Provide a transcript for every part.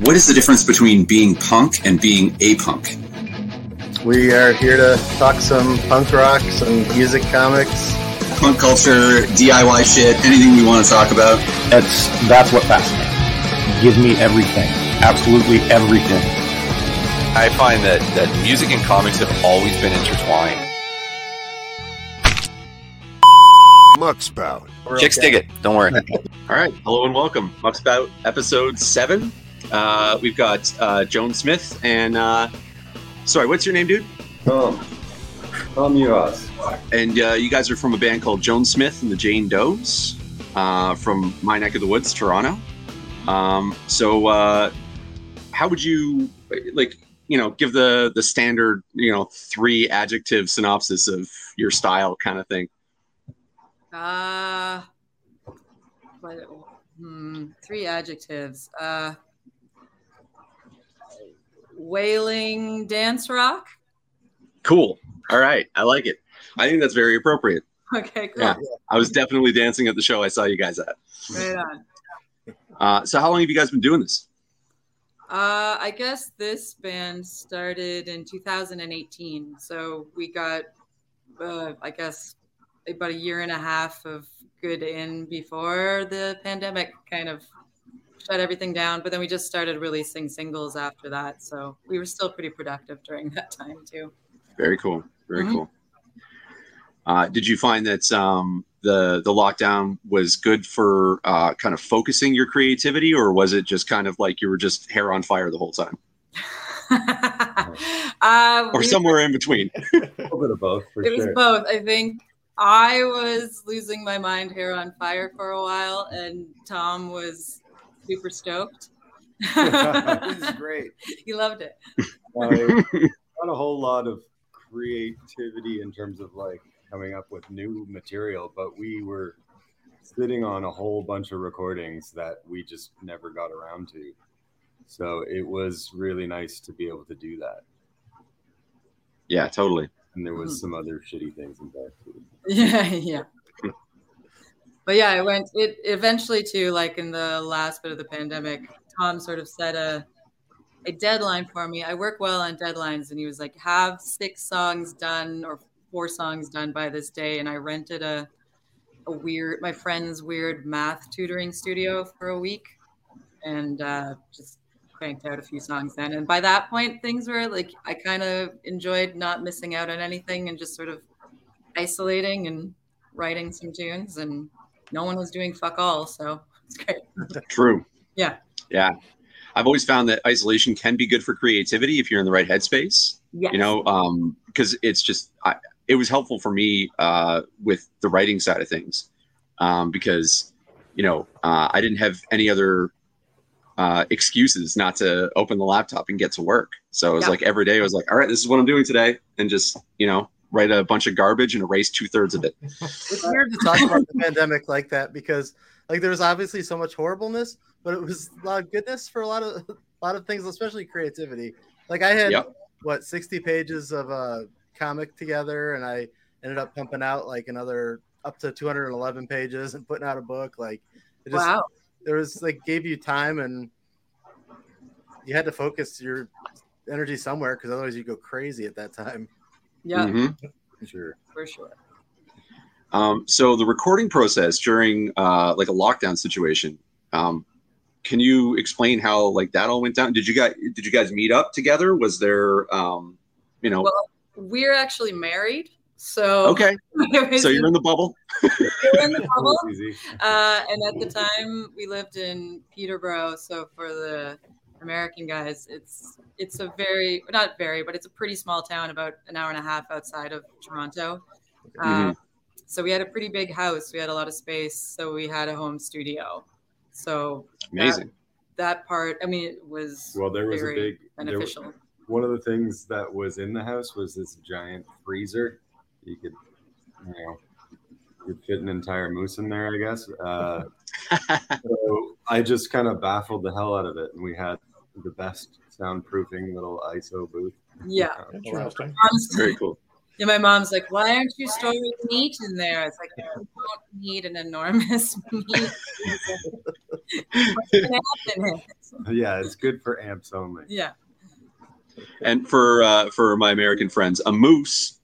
What is the difference between being punk and being a punk? We are here to talk some punk rock, some music, comics, punk culture, DIY shit, anything we want to talk about. That's that's what fascinates. Give me everything, absolutely everything. I find that that music and comics have always been intertwined. Muckspout. Chicks dig it. Don't worry. All right. Hello and welcome. Muckspout episode seven. Uh, we've got uh, Joan Smith and uh, sorry, what's your name, dude? Tom. Tom Uras. And uh, you guys are from a band called Joan Smith and the Jane Does uh, from my neck of the woods, Toronto. Um, so, uh, how would you like, you know, give the the standard, you know, three adjective synopsis of your style, kind of thing? Uh, but, hmm, three adjectives. Uh, wailing dance rock. Cool. All right. I like it. I think that's very appropriate. Okay, cool. Yeah. I was definitely dancing at the show I saw you guys at. Right on. Uh, so how long have you guys been doing this? Uh, I guess this band started in 2018. So we got, uh, I guess, about a year and a half of good in before the pandemic kind of shut everything down. But then we just started releasing singles after that. So we were still pretty productive during that time too. Very cool. Very mm-hmm. cool. Uh, did you find that um, the the lockdown was good for uh, kind of focusing your creativity, or was it just kind of like you were just hair on fire the whole time? uh, or somewhere in between. a little bit of both. it sure. was both. I think I was losing my mind hair on fire for a while, and Tom was super stoked. this is great. He loved it. Uh, not a whole lot of creativity in terms of like coming up with new material, but we were sitting on a whole bunch of recordings that we just never got around to. So it was really nice to be able to do that. Yeah, totally. And there was some other shitty things in there too. Yeah, yeah. But yeah, it went it eventually to like in the last bit of the pandemic, Tom sort of set a a deadline for me. I work well on deadlines and he was like, have six songs done or four songs done by this day, and I rented a a weird my friend's weird math tutoring studio for a week, and uh, just cranked out a few songs then. And by that point, things were like I kind of enjoyed not missing out on anything and just sort of isolating and writing some tunes, and no one was doing fuck all, so it's great. True. Yeah. Yeah. I've always found that isolation can be good for creativity if you're in the right headspace. Yes. You know, because um, it's just I, it was helpful for me uh, with the writing side of things um, because you know uh, I didn't have any other uh, excuses not to open the laptop and get to work. So it was yeah. like every day I was like, all right, this is what I'm doing today, and just you know write a bunch of garbage and erase two thirds of it. it's weird to talk about the pandemic like that because like there was obviously so much horribleness, but it was a lot of goodness for a lot of a lot of things, especially creativity. Like I had yep. what 60 pages of a comic together, and I ended up pumping out like another up to 211 pages and putting out a book. Like, it just, wow, there was like gave you time and you had to focus your energy somewhere because otherwise you go crazy at that time. Yeah, mm-hmm. sure, for sure. Um, so the recording process during uh, like a lockdown situation, um, can you explain how like that all went down? Did you guys did you guys meet up together? Was there um, you know? Well, we're actually married. So okay, so you're in the bubble. you're in the bubble. Uh, and at the time, we lived in Peterborough. So for the American guys, it's it's a very not very, but it's a pretty small town, about an hour and a half outside of Toronto. Mm-hmm. Uh, so we had a pretty big house. We had a lot of space. So we had a home studio. So amazing. That, that part, I mean, it was well. There was a big beneficial. There, one of the things that was in the house was this giant freezer. You could, you know, you fit an entire moose in there, I guess. Uh, so I just kind of baffled the hell out of it, and we had the best soundproofing little ISO booth. Yeah, interesting. Very cool. Yeah, my mom's like, "Why aren't you storing meat in there?" It's like, "I don't need an enormous meat." Yeah, it's good for amps only. Yeah. And for uh, for my American friends, a moose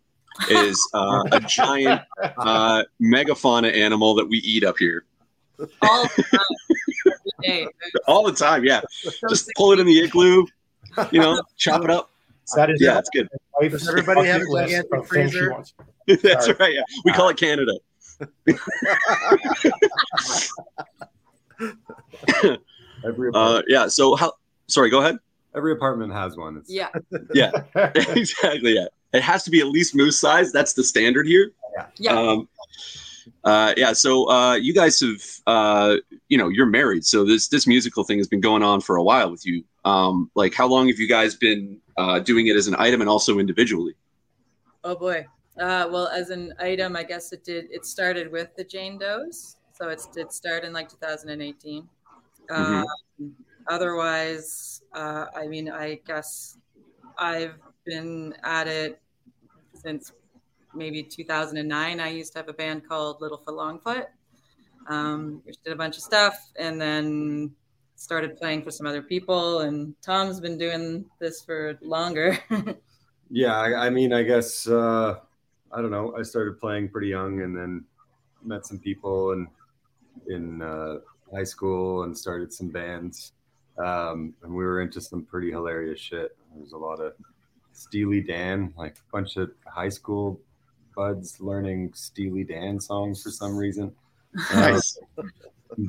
is uh, a giant uh, megafauna animal that we eat up here All the time. Every day. all the time. Yeah, just pull it in the igloo, you know, chop it up. That is Yeah, it's good. Does everybody have a bucket list gigantic of things she freezer? That's Sorry. right. Yeah, we call it Canada. Every Uh, yeah. So how? Sorry. Go ahead. every apartment has one. It's, Yeah. Yeah. exactly. Yeah. It has to be at least moose size. That's the standard here. Yeah. Um, uh, yeah. So uh, you guys have, uh, you know, you're married, so this this musical thing has been going on for a while with you. Um, like, how long have you guys been uh, doing it as an item and also individually? Oh boy. Uh, well, as an item, I guess it did. It started with the Jane Does, so it's it started in like 2018. Mhm. Um, otherwise, uh, I mean, I guess I've been at it since maybe 2009. I used to have a band called Littlefoot Longfoot, um, which did a bunch of stuff, and then started playing for some other people. And Tom's been doing this for longer. Yeah, I, I mean, I guess uh, I don't know. I started playing pretty young, and then met some people and in uh, high school, and started some bands. Um, and we were into some pretty hilarious shit. There's a lot of Steely Dan, like a bunch of high school buds learning Steely Dan songs for some reason. Uh, Nice.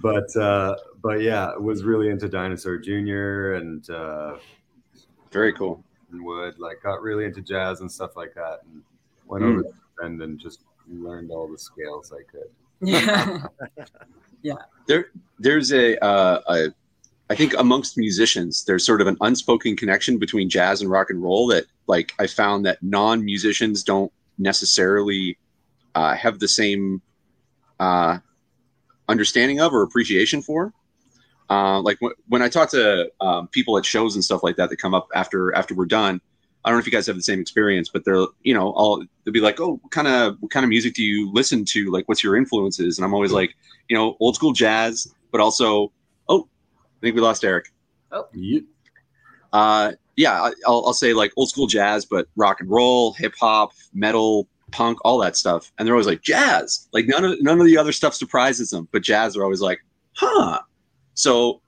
but uh, but yeah, was really into Dinosaur Jr. and uh, Very cool. and wood, like got really into jazz and stuff like that, and went Mm. over to Bend and just learned all the scales I could. yeah. Yeah. There, there's a, uh, a, I think amongst musicians, there's sort of an unspoken connection between jazz and rock and roll that, like, I found that non-musicians don't necessarily uh, have the same uh, understanding of or appreciation for. Uh, like w- when I talk to um, people at shows and stuff like that that come up after after we're done, I don't know if you guys have the same experience, but they're you know all they'll be like, oh, what kind of what kind of music do you listen to? Like, what's your influences? And I'm always like, you know, old school jazz, but also, oh, I think we lost Eric. Ye- Uh, yeah, I- I'll, I'll say like old school jazz, but rock and roll, hip hop, metal, punk, all that stuff. And they're always like jazz. Like none of none of the other stuff surprises them, but jazz are always like, huh. So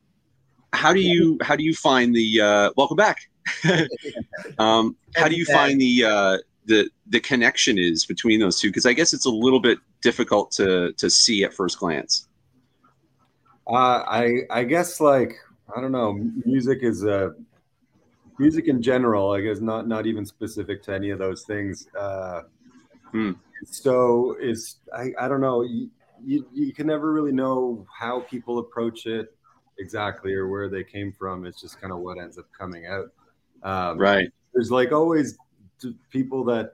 how do you how do you find the uh, welcome back? um, how do you find the uh, the the connection is between those two? Because I guess it's a little bit difficult to to see at first glance. Uh, I I guess like I don't know. Music is a music in general. I guess not not even specific to any of those things. Uh, Hmm. So is I I don't know. You, you you can never really know how people approach it exactly or where they came from. It's just kind of what ends up coming out. Um, Right. there's like always people that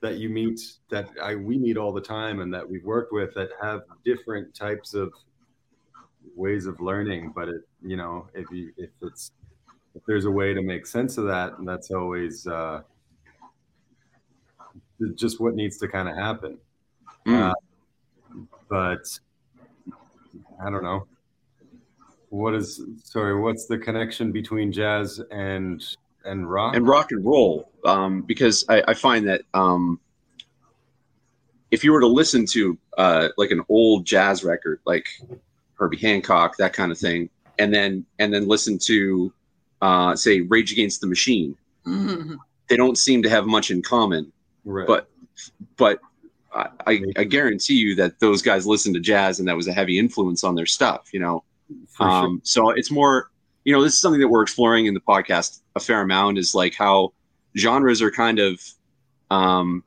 that you meet that I we meet all the time and that we've worked with that have different types of ways of learning but it you know if you if it's if there's a way to make sense of that and that's always uh just what needs to kind of happen. Mm. Uh, but i don't know. What is sorry what's the connection between jazz and and rock? And rock and roll um, because I, I find that um, if you were to listen to uh, like an old jazz record like herbie hancock that kind of thing and then and then listen to uh, say rage against the machine. They don't seem to have much in common right. but but I, I, I guarantee you that those guys listened to jazz and that was a heavy influence on their stuff you know? For sure. um, so it's more, you know, this is something that we're exploring in the podcast a fair amount is like how genres are kind of, um,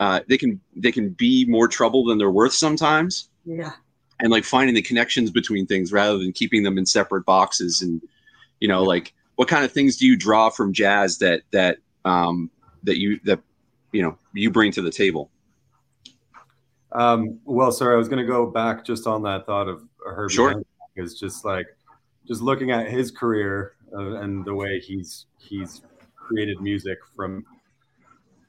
uh, they can they can be more trouble than they're worth sometimes, yeah. And like finding the connections between things rather than keeping them in separate boxes. And you know, like what kind of things do you draw from jazz that that um, that you that you know you bring to the table? Um, well, sorry, I was going to go back just on that thought of Herbie Sure. Just like just looking at his career uh, and the way he's he's created music from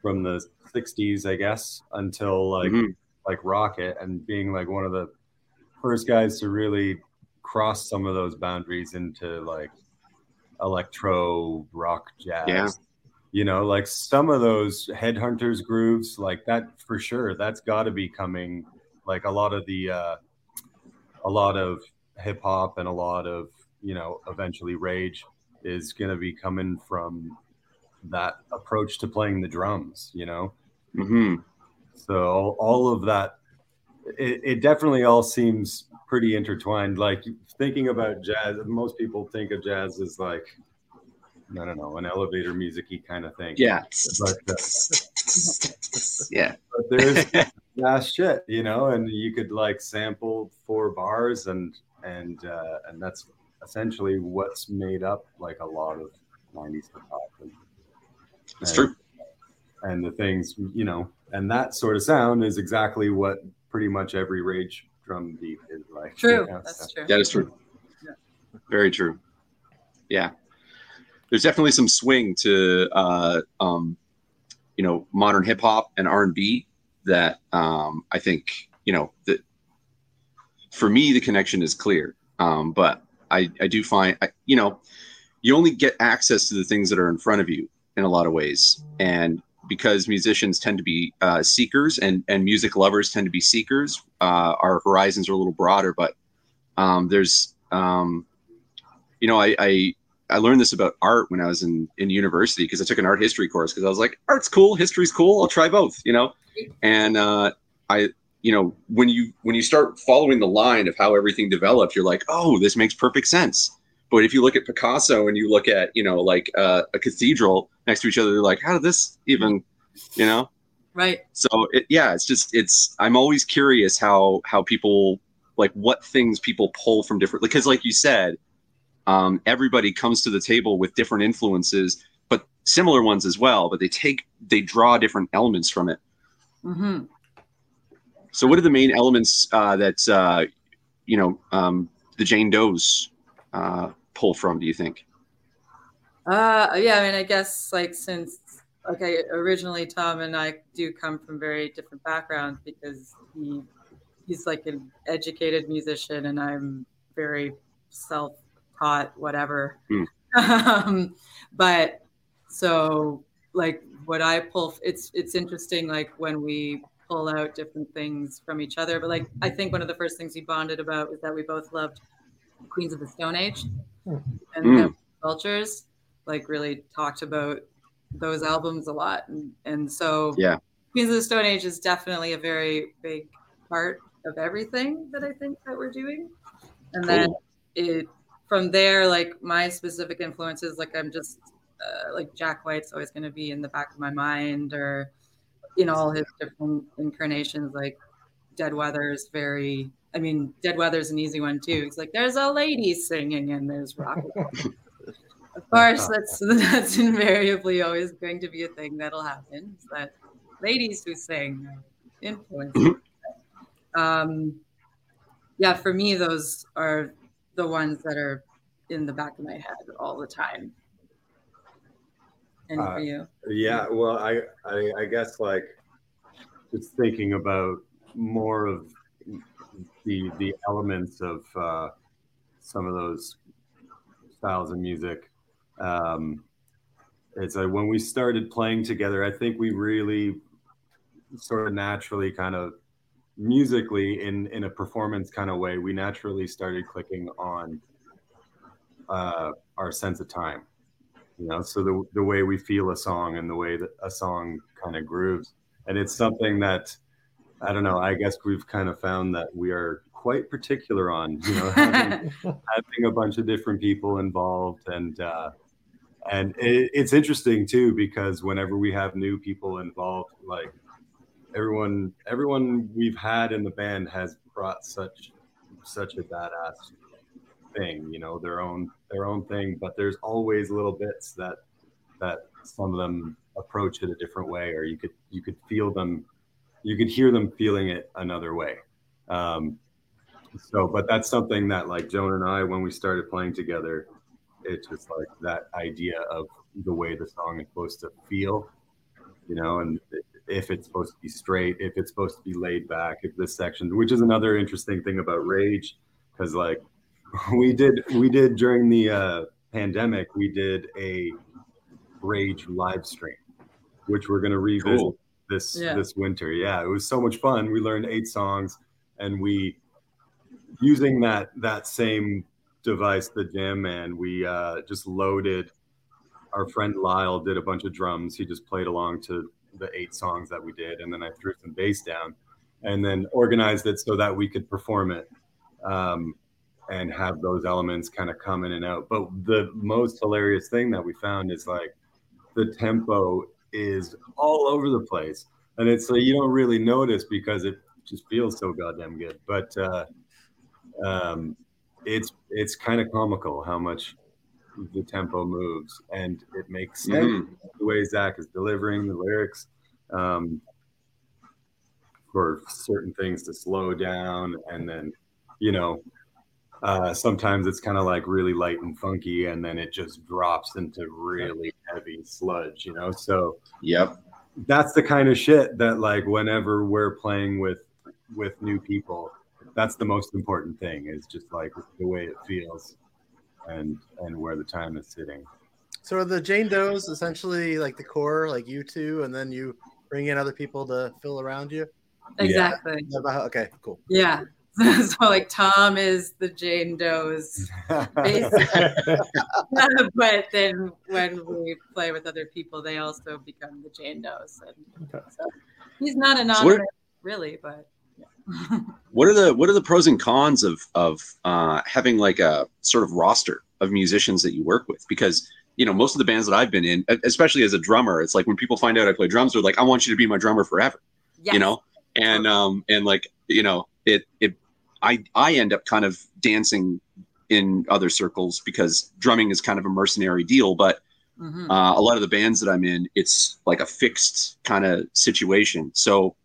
from the 60s, I guess, until like Mhm. like Rockit and being like one of the first guys to really cross some of those boundaries into like electro rock jazz. Yeah. You know, like some of those headhunters grooves, like that for sure. That's got to be coming. Like a lot of the, uh, a lot of hip hop and a lot of you know eventually rage is going to be coming from that approach to playing the drums. You know, hmm so all of that, it, it definitely all seems pretty intertwined. Like thinking about jazz, most people think of jazz as like, I don't know, an elevator musicy kind of thing. Yeah. But, uh, yeah. but there's jazz shit, you know, and you could like sample four bars and and uh, and that's essentially what's made up like a lot of 90s hip hop. And, That's and- true. and the things you know and that sort of sound is exactly what pretty much every rage drum beat is like True. you know, That's so- true. That is true. Very true. Yeah. There's definitely some swing to uh um you know modern hip hop and R&B that um I think, you know, that for me the connection is clear. Um but I I do find I, you know, you only get access to the things that are in front of you in a lot of ways and because musicians tend to be uh, seekers and and music lovers tend to be seekers. Uh, our horizons are a little broader but um, there's um, you know I, I I learned this about art when I was in in university because I took an art history course because I was like art's cool history's cool I'll try both you know? And uh, I you know when you when you start following the line of how everything developed you're like oh this makes perfect sense but if you look at Picasso and you look at you know like uh, a cathedral next to each other, they're like, how did this even, you know? Right. So it, yeah, it's just it's. I'm always curious how how people like what things people pull from different because like you said, um, everybody comes to the table with different influences, but similar ones as well. But they take they draw different elements from it. hmm So what are the main elements uh, that uh, you know um, the Jane Does uh, pull from? Do you think? Uh, yeah, I mean, I guess like since okay, originally Tom and I do come from very different backgrounds because he he's like an educated musician and I'm very self-taught, whatever. Hmm. um, but so like what I pull, it's it's interesting like when we pull out different things from each other. But like I think one of the first things we bonded about was that we both loved Queens of the Stone Age and the cultures like really talked about those albums a lot. And, and so Yeah. queens of the stone age is definitely a very big part of everything that i think that we're doing. And then it from there like my specific influences like i'm just uh, like jack white's always going to be in the back of my mind or you know all his different incarnations like dead weather's very i mean dead weather's an easy one too. It's like there's a lady singing and there's rock of course that's that's invariably always going to be a thing that'll happen that ladies who sing influence um yeah for me those are the ones that are in the back of my head all the time. And Uh, for you? yeah well I, I i guess like just thinking about more of the the elements of uh some of those styles of music. Um it's like when we started playing together i think we really sort of naturally kind of musically in in a performance kind of way we naturally started clicking on uh our sense of time you know? So the, the way we feel a song and the way that a song kind of grooves. And it's something that i don't know i guess we've kind of found that we are quite particular on you know having, having a bunch of different people involved and uh and it, it's interesting too because whenever we have new people involved like everyone everyone we've had in the band has brought such such a badass thing you know their own their own thing but there's always little bits that that some of them approach it a different way or you could you could feel them you could hear them feeling it another way um so but that's something that like joan and i when we started playing together it's just like that idea of the way the song is supposed to feel you know and if it's supposed to be straight if it's supposed to be laid back if this section which is another interesting thing about rage because like we did we did during the uh, pandemic. We did a Rage live stream, which we're going to revisit Cool. This Yeah. this winter. Yeah, it was so much fun. We learned eight songs, and we using that that same device, the Jam Man, we uh, just loaded. Our friend Lyle did a bunch of drums. He just played along to the eight songs that we did, and then I threw some bass down, and then organized it so that we could perform it. Um, and have those elements kind of come in and out. But the most hilarious thing that we found is like the tempo is all over the place, and it's like you don't really notice because it just feels so goddamn good. But uh, um, it's it's kind of comical how much the tempo moves, and it makes sense Mhm. the way Zack is delivering the lyrics. Um, for certain things to slow down and then you know uh, sometimes it's kind of like really light and funky and then it just drops into really heavy sludge you know so Yep. that's the kind of shit that like whenever we're playing with with new people that's the most important thing is just like the way it feels and and where the time is sitting So are the Jane Does essentially like the core, like you two, and then you bring in other people to fill around you? Exactly. Is that about how- Okay, cool. Yeah. so like Tom is the Jane Doe's, but then when we play with other people, they also become the Jane Does. And Okay. so he's not So anonymous, really, but yeah. What are the what are the pros and cons of of uh, having like a sort of roster of musicians that you work with? Because you know most of the bands that I've been in, especially as a drummer, it's like when people find out I play drums, they're like, "I want you to be my drummer forever." yes. You know, and um and like you know it it I I end up kind of dancing in other circles because drumming is kind of a mercenary deal, but Mhm. uh, a lot of the bands that I'm in, it's like a fixed kind of situation. So,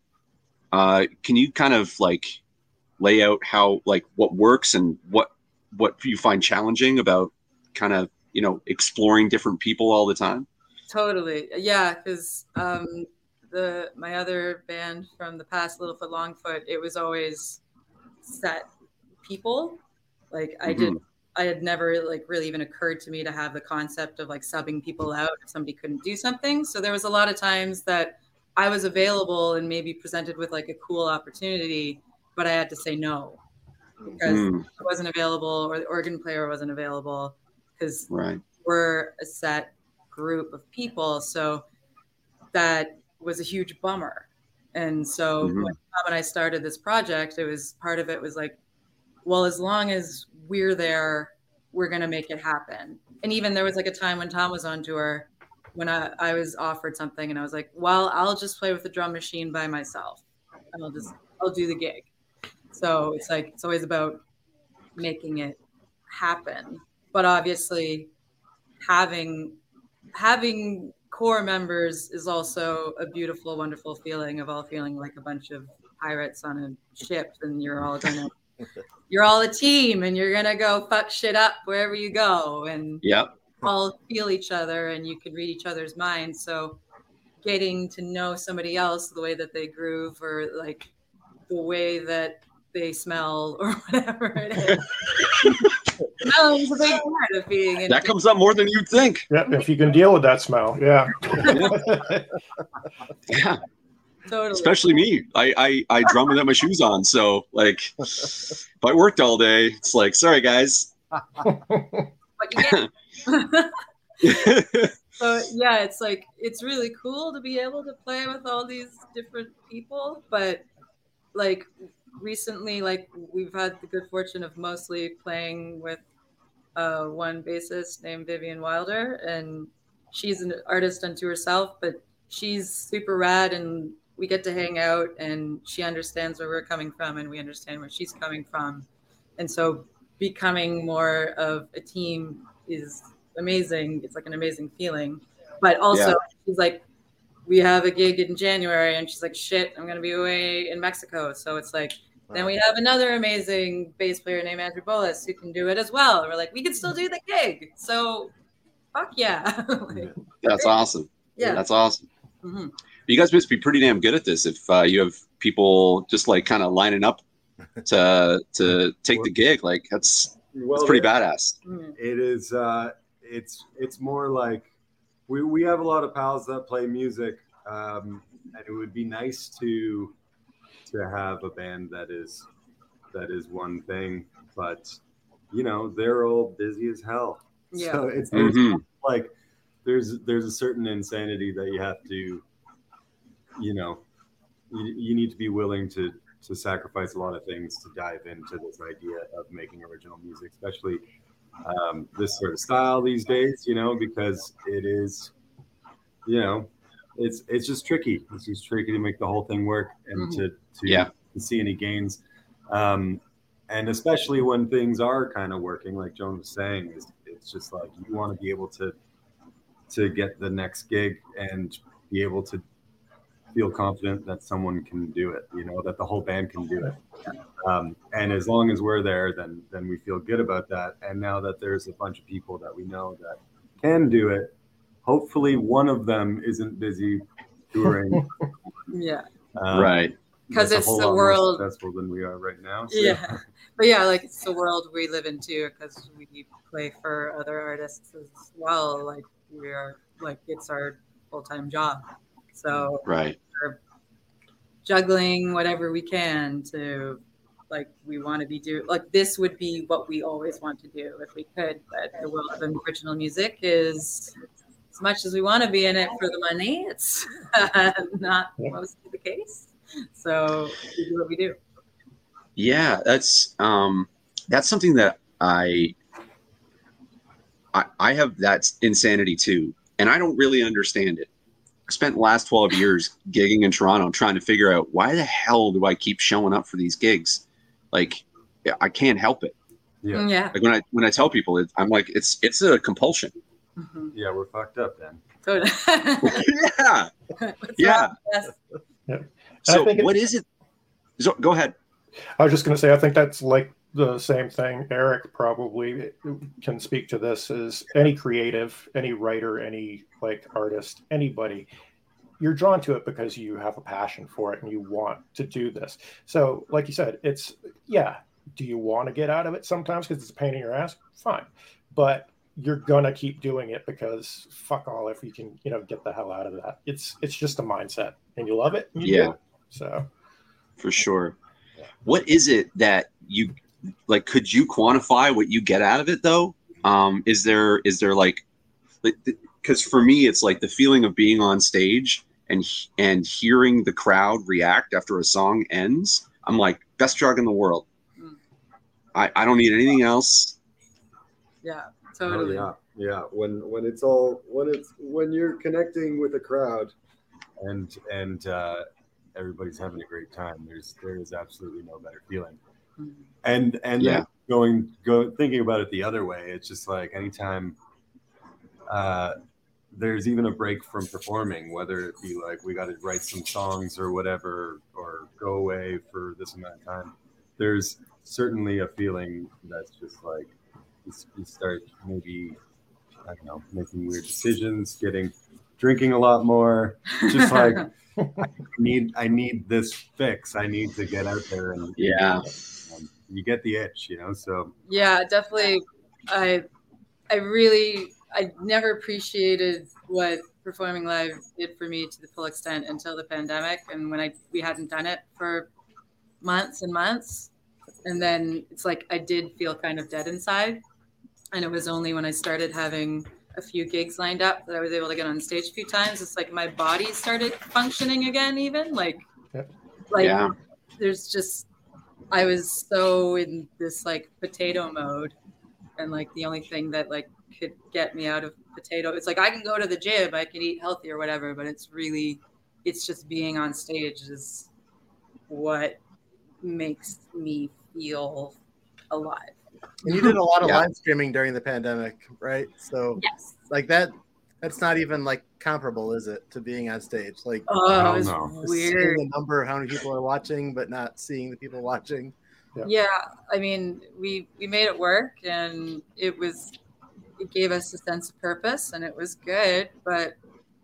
uh, can you kind of like lay out how like what works and what what you find challenging about kind of you know exploring different people all the time? Totally. Yeah, because um, the my other band from the past, Littlefoot Longfoot, it was always set people. Like I did, I had never like really even occurred to me to have the concept of like subbing people out if somebody couldn't do something. So there was a lot of times that I was available and maybe presented with like a cool opportunity, but I had to say no because Mm, I wasn't available or the organ player wasn't available because right. we're a set group of people. So that was a huge bummer. And so Mhm. when Tom and I started this project, it was part of it was like, well, as long as we're there, we're gonna make it happen. And even there was like a time when Tom was on tour when I, I was offered something and I was like, well, I'll just play with the drum machine by myself. And I'll just I'll do the gig. So it's like it's always about making it happen. But obviously having having core members is also a beautiful, wonderful feeling of all feeling like a bunch of pirates on a ship and you're all gonna you're all a team and you're gonna go fuck shit up wherever you go and Yep. all feel each other and you can read each other's minds. So getting to know somebody else, the way that they groove or like the way that they smell or whatever it is. smell is a big part of being That comes up more than you'd think. Yeah, if you can deal with that smell, yeah. Yeah. totally. Especially me. I, I, I drum without my shoes on. So like if I worked all day, it's like, sorry guys. What you so yeah, it's like it's really cool to be able to play with all these different people, but like recently, like we've had the good fortune of mostly playing with uh, one bassist named Vivian Wilder, and she's an artist unto herself, but she's super rad, and we get to hang out, and she understands where we're coming from, and we understand where she's coming from, and so becoming more of a team is amazing. It's like an amazing feeling. But also, Yeah. she's like, we have a gig in January, and she's like, shit, I'm gonna be away in Mexico. So it's like, then we have another amazing bass player named Andrew Bolus who can do it as well. And we're like, we can still do the gig. So, fuck yeah, Like, That's awesome. yeah. That's awesome. Mhm. You guys must be pretty damn good at this if uh, you have people just like kind of lining up to to take the gig. Like that's well, It's pretty badass. Mm. it is uh it's it's more like we we have a lot of pals that play music um and it would be nice to to have a band that is that is one thing but you know they're all busy as hell Yeah. so it's Mhm. like there's there's a certain insanity that you have to you know you, you need to be willing to to sacrifice a lot of things to dive into this idea of making original music especially um, this sort of style these days you know because it is you know it's it's just tricky. It's just tricky to make the whole thing work and to to, Yeah. to see any gains. Um, and especially when things are kind of working like joan was saying is it's just like you want to be able to to get the next gig and be able to feel confident that someone can do it you know that the whole band can do it um, and as long as we're there then then we feel good about that and now that there's a bunch of people that we know that can do it hopefully one of them isn't busy touring Yeah. um, right. 'Cause that's a it's whole the lot more world- successful than we are right now so- Yeah. But yeah, like it's the world we live in too, because we play for other artists as well. Like we are, like it's our full time job. So Right. we're juggling whatever we can to, like, we want to be do like this would be what we always want to do if we could. But the world of original music is, as much as we want to be in it for the money, it's not mostly the case. So we do what we do. Yeah, that's um that's something that I I I have that insanity too. And I don't really understand it. I spent the last 12 years gigging in Toronto trying to figure out why the hell do I keep showing up for these gigs? Like I can't help it. yeah Yeah. Like when I when I tell people it, I'm like it's it's a compulsion. Mhm. yeah we're fucked up then Totally. yeah. What's Yeah. wrong? Yes. So what is it? So go ahead. I was just going to say, I think that's like the same thing. Eric probably can speak to this. Is any creative, any writer, any like artist, anybody, you're drawn to it because you have a passion for it and you want to do this. So, like you said, it's yeah. Do you want to get out of it sometimes because it's a pain in your ass? Fine, but you're gonna keep doing it because fuck all if you can, you know, get the hell out of that. It's it's just a mindset, and you love it. you Yeah. it. So. for sure. What is it that you like? Could you quantify what you get out of it though? Um, is there is there like, because for me it's like the feeling of being on stage and and hearing the crowd react after a song ends. I'm like best drug in the world. Mm. I, I don't need anything else. Yeah. Oh, Totally. yeah, yeah. When when it's all when it's when you're connecting with a crowd, and and uh, everybody's having a great time. There's there is absolutely no better feeling. And and Yeah. then going go thinking about it the other way, it's just like anytime uh, there's even a break from performing, whether it be like we got to write some songs or whatever, or go away for this amount of time. There's certainly a feeling that's just like you, you start maybe I don't know making weird decisions, getting drinking a lot more, just like I need I need this fix. I need to get out there and Yeah. You get the itch, you know. So yeah, definitely. I I really I never appreciated what performing live did for me to the full extent until the pandemic and when I we hadn't done it for months and months. And then it's like I did feel kind of dead inside. And it was only when I started having a few gigs lined up that I was able to get on stage a few times. It's like my body started functioning again, even like, Yep. like Yeah. there's just I was so in this like potato mode, and like the only thing that like could get me out of potato, it's like I can go to the gym, I can eat healthy or whatever, but it's really, it's just being on stage is what makes me feel alive. And you did a lot of Yeah. live streaming during the pandemic, right? So Yes. like that that's not even like comparable, is it, to being on stage? Like Oh, Hell it was seeing weird. the number of how many people are watching, but not seeing the people watching. yeah i mean we we made it work and it was it gave us a sense of purpose and it was good but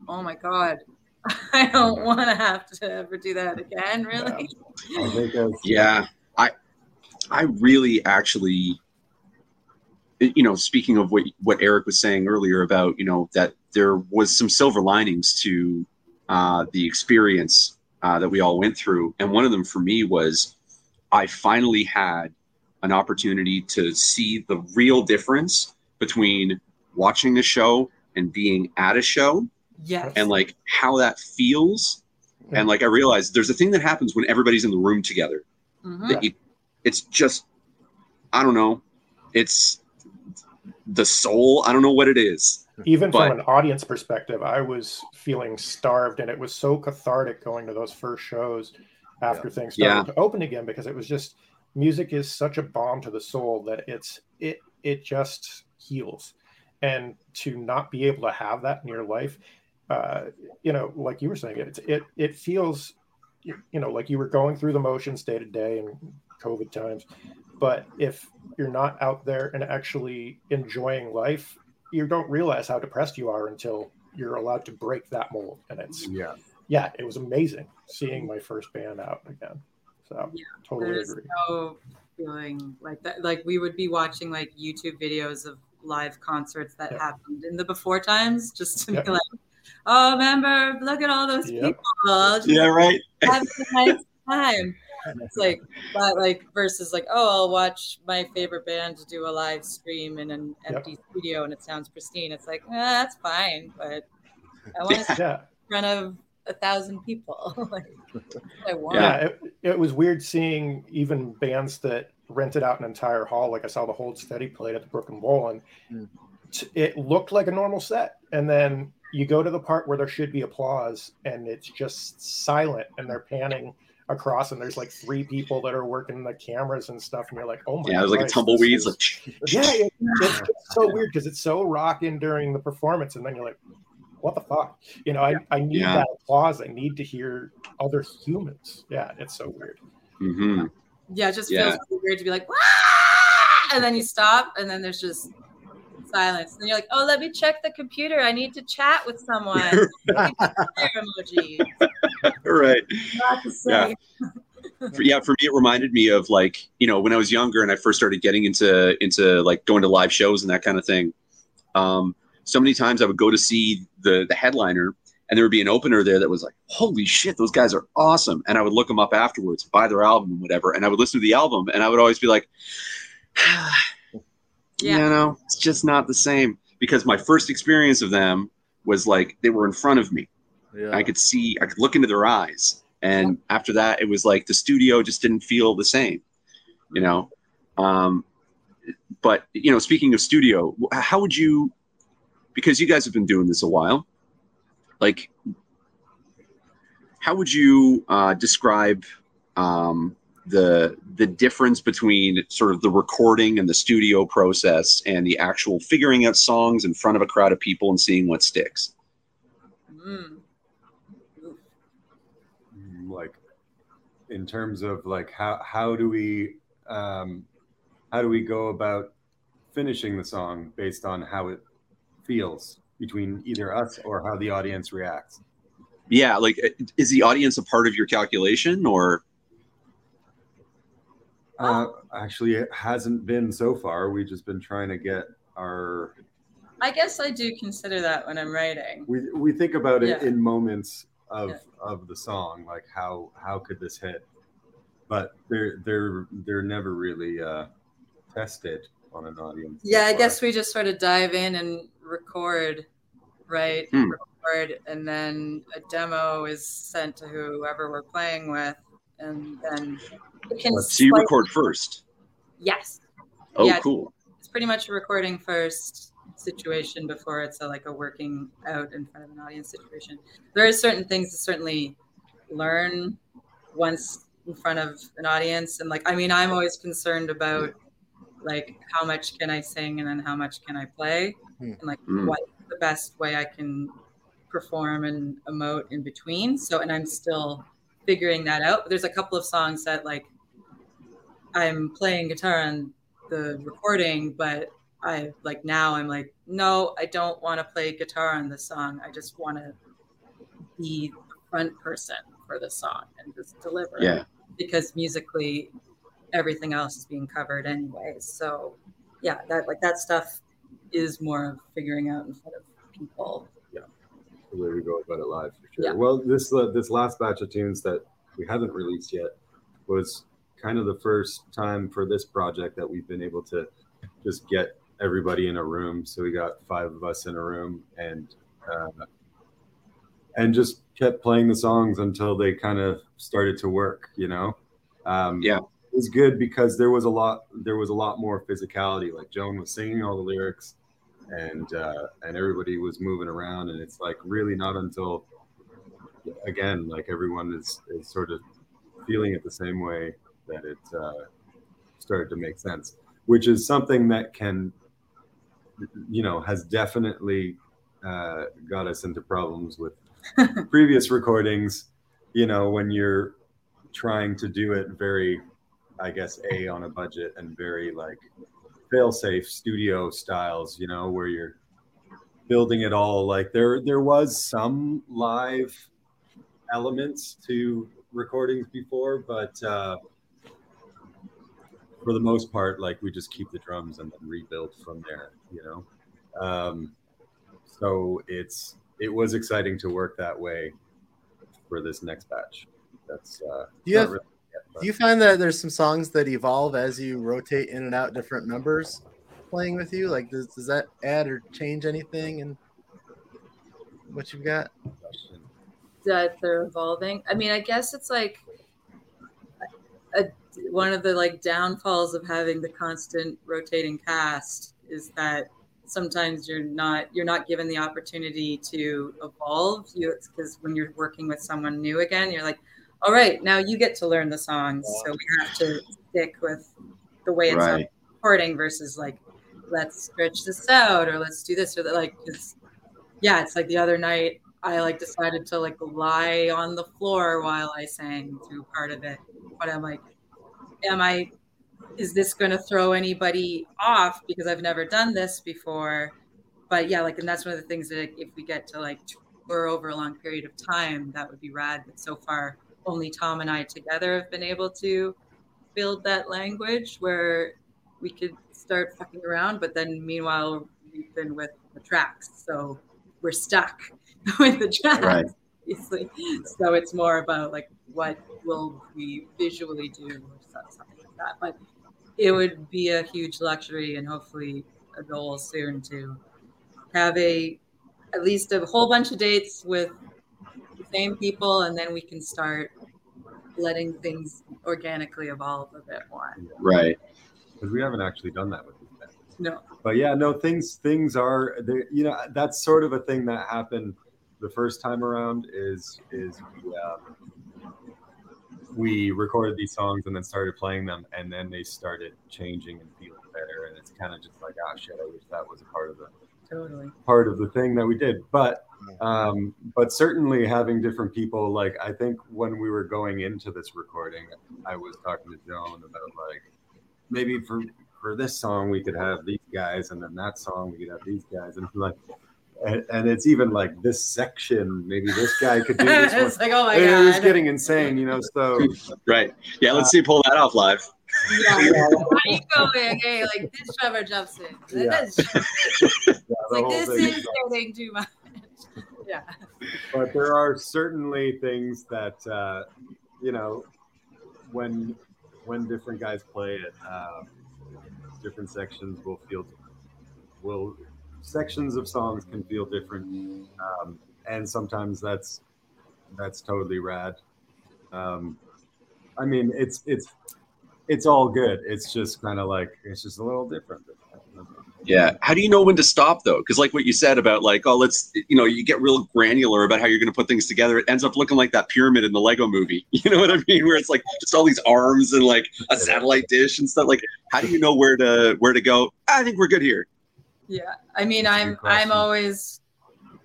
oh my god i don't want to have to ever do that again really I think Yeah, I I really actually you know, speaking of what what Eric was saying earlier about you know that there was some silver linings to uh, the experience uh, that we all went through, and one of them for me was I finally had an opportunity to see the real difference between watching a show and being at a show. Yes. and like how that feels. And like i realized there's a thing that happens when everybody's in the room together. Mhm. that you, it's just i don't know. It's the soul. I don't know what it is. Even But- from an audience perspective, I was feeling starved, and it was so cathartic going to those first shows after things started to open again because it was just music is such a balm to the soul that it's it it just heals, and to not be able to have that in your life, uh, you know, like you were saying, it it it feels, you you know, like you were going through the motions day to day in COVID times, but if you're not out there and actually enjoying life you don't realize how depressed you are until you're allowed to break that mold. And it's Yeah. yeah, it was amazing seeing my first band out again. So Yeah, totally agree. no feeling like that. Like we would be watching like YouTube videos of live concerts that Yeah. happened in the before times, just to Yep. be like, oh, remember, look at all those Yep. people. Just right having a nice time. It's like, but like versus like, oh, I'll watch my favorite band do a live stream in an Yep. empty studio and it sounds pristine. It's like, eh, that's fine, but I want to sit Yeah, in front of a thousand people. like, I want. yeah. It, it was weird seeing even bands that rented out an entire hall. Like I saw the Hold Steady played at the Brooklyn Bowl, and Mm. t- it looked like a normal set. And then you go to the part where there should be applause, and it's just silent, and they're panning across, and there's like three people that are working the cameras and stuff, and you're like, oh my. yeah it was like a Christ, tumbleweed is- like yeah, it, it's just so weird because it's so rocking during the performance, and then you're like, "What the fuck?" You know, I, I need Yeah. that applause. I need to hear other humans. Yeah, it's so weird. mhm. Yeah, it just Yeah. feels really weird to be like, Wah! and then you stop, and then there's just silence. And you're like, oh, let me check the computer. I need to chat with someone. Fire emoji. right Not. Yeah. for, yeah for me it reminded me of like you know when i was younger and i first started getting into into like going to live shows and that kind of thing um so many times i would go to see the the headliner and there would be an opener there that was like holy shit those guys are awesome and i would look them up afterwards buy their album and whatever and i would listen to the album and i would always be like Yeah. you know it's just not the same because my first experience of them was like they were in front of me Yeah. I could see, I could look into their eyes. And after that, it was like the studio just didn't feel the same, you know? Um, but, you know, speaking of studio, how would you, because you guys have been doing this a while, like, how would you uh, describe um, the the difference between sort of the recording and the studio process and the actual figuring out songs in front of a crowd of people and seeing what sticks? Mm. Like in terms of like how how do we um how do we go about finishing the song based on how it feels between either us or how the audience reacts yeah like uh, is the audience a part of your calculation or uh actually it hasn't been so far we've just been trying to get our I guess I do consider that when I'm writing. we we think about it Yeah. in moments of Yeah. of the song like how how could this hit but they're they're they're never really uh tested on an audience Yeah, I guess we just sort of dive in and record, right? Hmm. Record, and then a demo is sent to whoever we're playing with, and then can. so you record first Yes, oh Yeah. cool it's pretty much a recording first situation before it's a, like a working out in front of an audience situation. There are certain things to certainly learn once in front of an audience, and like I mean, I'm always concerned about like how much can I sing and then how much can I play, Hmm. and like Hmm. what's the best way I can perform and emote in between. So, and I'm still figuring that out. But there's a couple of songs that like I'm playing guitar on the recording, but I like now I'm like, no, I don't want to play guitar on this song. I just want to be the front person for the song and just deliver. yeah Because musically, everything else is being covered anyway. So yeah, that like that stuff is more of figuring out in front of people. Yeah, the way we go about it live for sure. Yeah. Well, this uh, this last batch of tunes that we haven't released yet was kind of the first time for this project that we've been able to just get everybody in a room. So we got five of us in a room and uh, and just kept playing the songs until they kind of started to work. You know, um, Yeah. it was good because there was a lot there was a lot more physicality. Like Joan was singing all the lyrics, and uh, and everybody was moving around, and it's like really not until again like everyone is is sort of feeling it the same way that it uh, started to make sense, which is something that can you know has definitely uh, got us into problems with previous recordings. You know when you're trying to do it very I guess a on a budget and very like fail-safe studio styles, you know, where you're building it all like there there was some live elements to recordings before, but uh for the most part, like we just keep the drums and then rebuild from there, you know. Um so it's it was exciting to work that way for this next batch. That's uh Do you not have- really yet, but- Do you find that there's some songs that evolve as you rotate in and out different members playing with you? Like, does, does that add or change anything in what you've got? that they're evolving. I mean, I guess it's like a, one of the like downfalls of having the constant rotating cast is that sometimes you're not you're not given the opportunity to evolve. You because when you're working with someone new again, you're like, all right, now you get to learn the songs, so we have to stick with the way it's Right. recording versus like let's stretch this out or let's do this or that like it's yeah it's like the other night I like decided to like lie on the floor while I sang through part of it. But I'm like, am I, is this going to throw anybody off because I've never done this before? But yeah, like, and that's one of the things that if we get to like tour over a long period of time, that would be rad. But so far, only Tom and I together have been able to build that language where we could start fucking around. But then meanwhile, we've been with the tracks. So we're stuck with the tracks Right. obviously. So it's more about like what will we visually do or something like that. But it would be a huge luxury and hopefully a goal soon to have a at least a whole bunch of dates with same people and then we can start letting things organically evolve a bit more. Right. because we haven't actually done that with these bands. No. But yeah, no things things are you know that's sort of a thing that happened the first time around is is we um, we recorded these songs and then started playing them and then they started changing and feeling better and it's kind of just like ah shit I wish that was a part of the Totally. part of the thing that we did but um but certainly having different people like i think when we were going into this recording i was talking to joan about like maybe for for this song we could have these guys and then that song we could have these guys and like and, and it's even like this section maybe this guy could do this one it's like, oh my And it was getting insane you know so Right. Yeah. Let's see. Pull that off live. yeah. Why are you going? Hey, like this Trevor jumps. Yeah. This- yeah, like this is is- getting too much. Yeah. but there are certainly things that uh, you know when when different guys play it um, different sections will feel will sections of songs can feel different. Um, and sometimes that's that's totally rad. Um, i mean it's it's it's all good. It's just kind of like it's just a little different Yeah. How do you know when to stop though? Because like what you said about like, oh, let's you know, you get real granular about how you're going to put things together. It ends up looking like that pyramid in the Lego movie. You know what I mean? Where it's like just all these arms and like a satellite dish and stuff. Like, how do you know where to where to go? I think we're good here. Yeah. I mean, That's a I'm. I'm always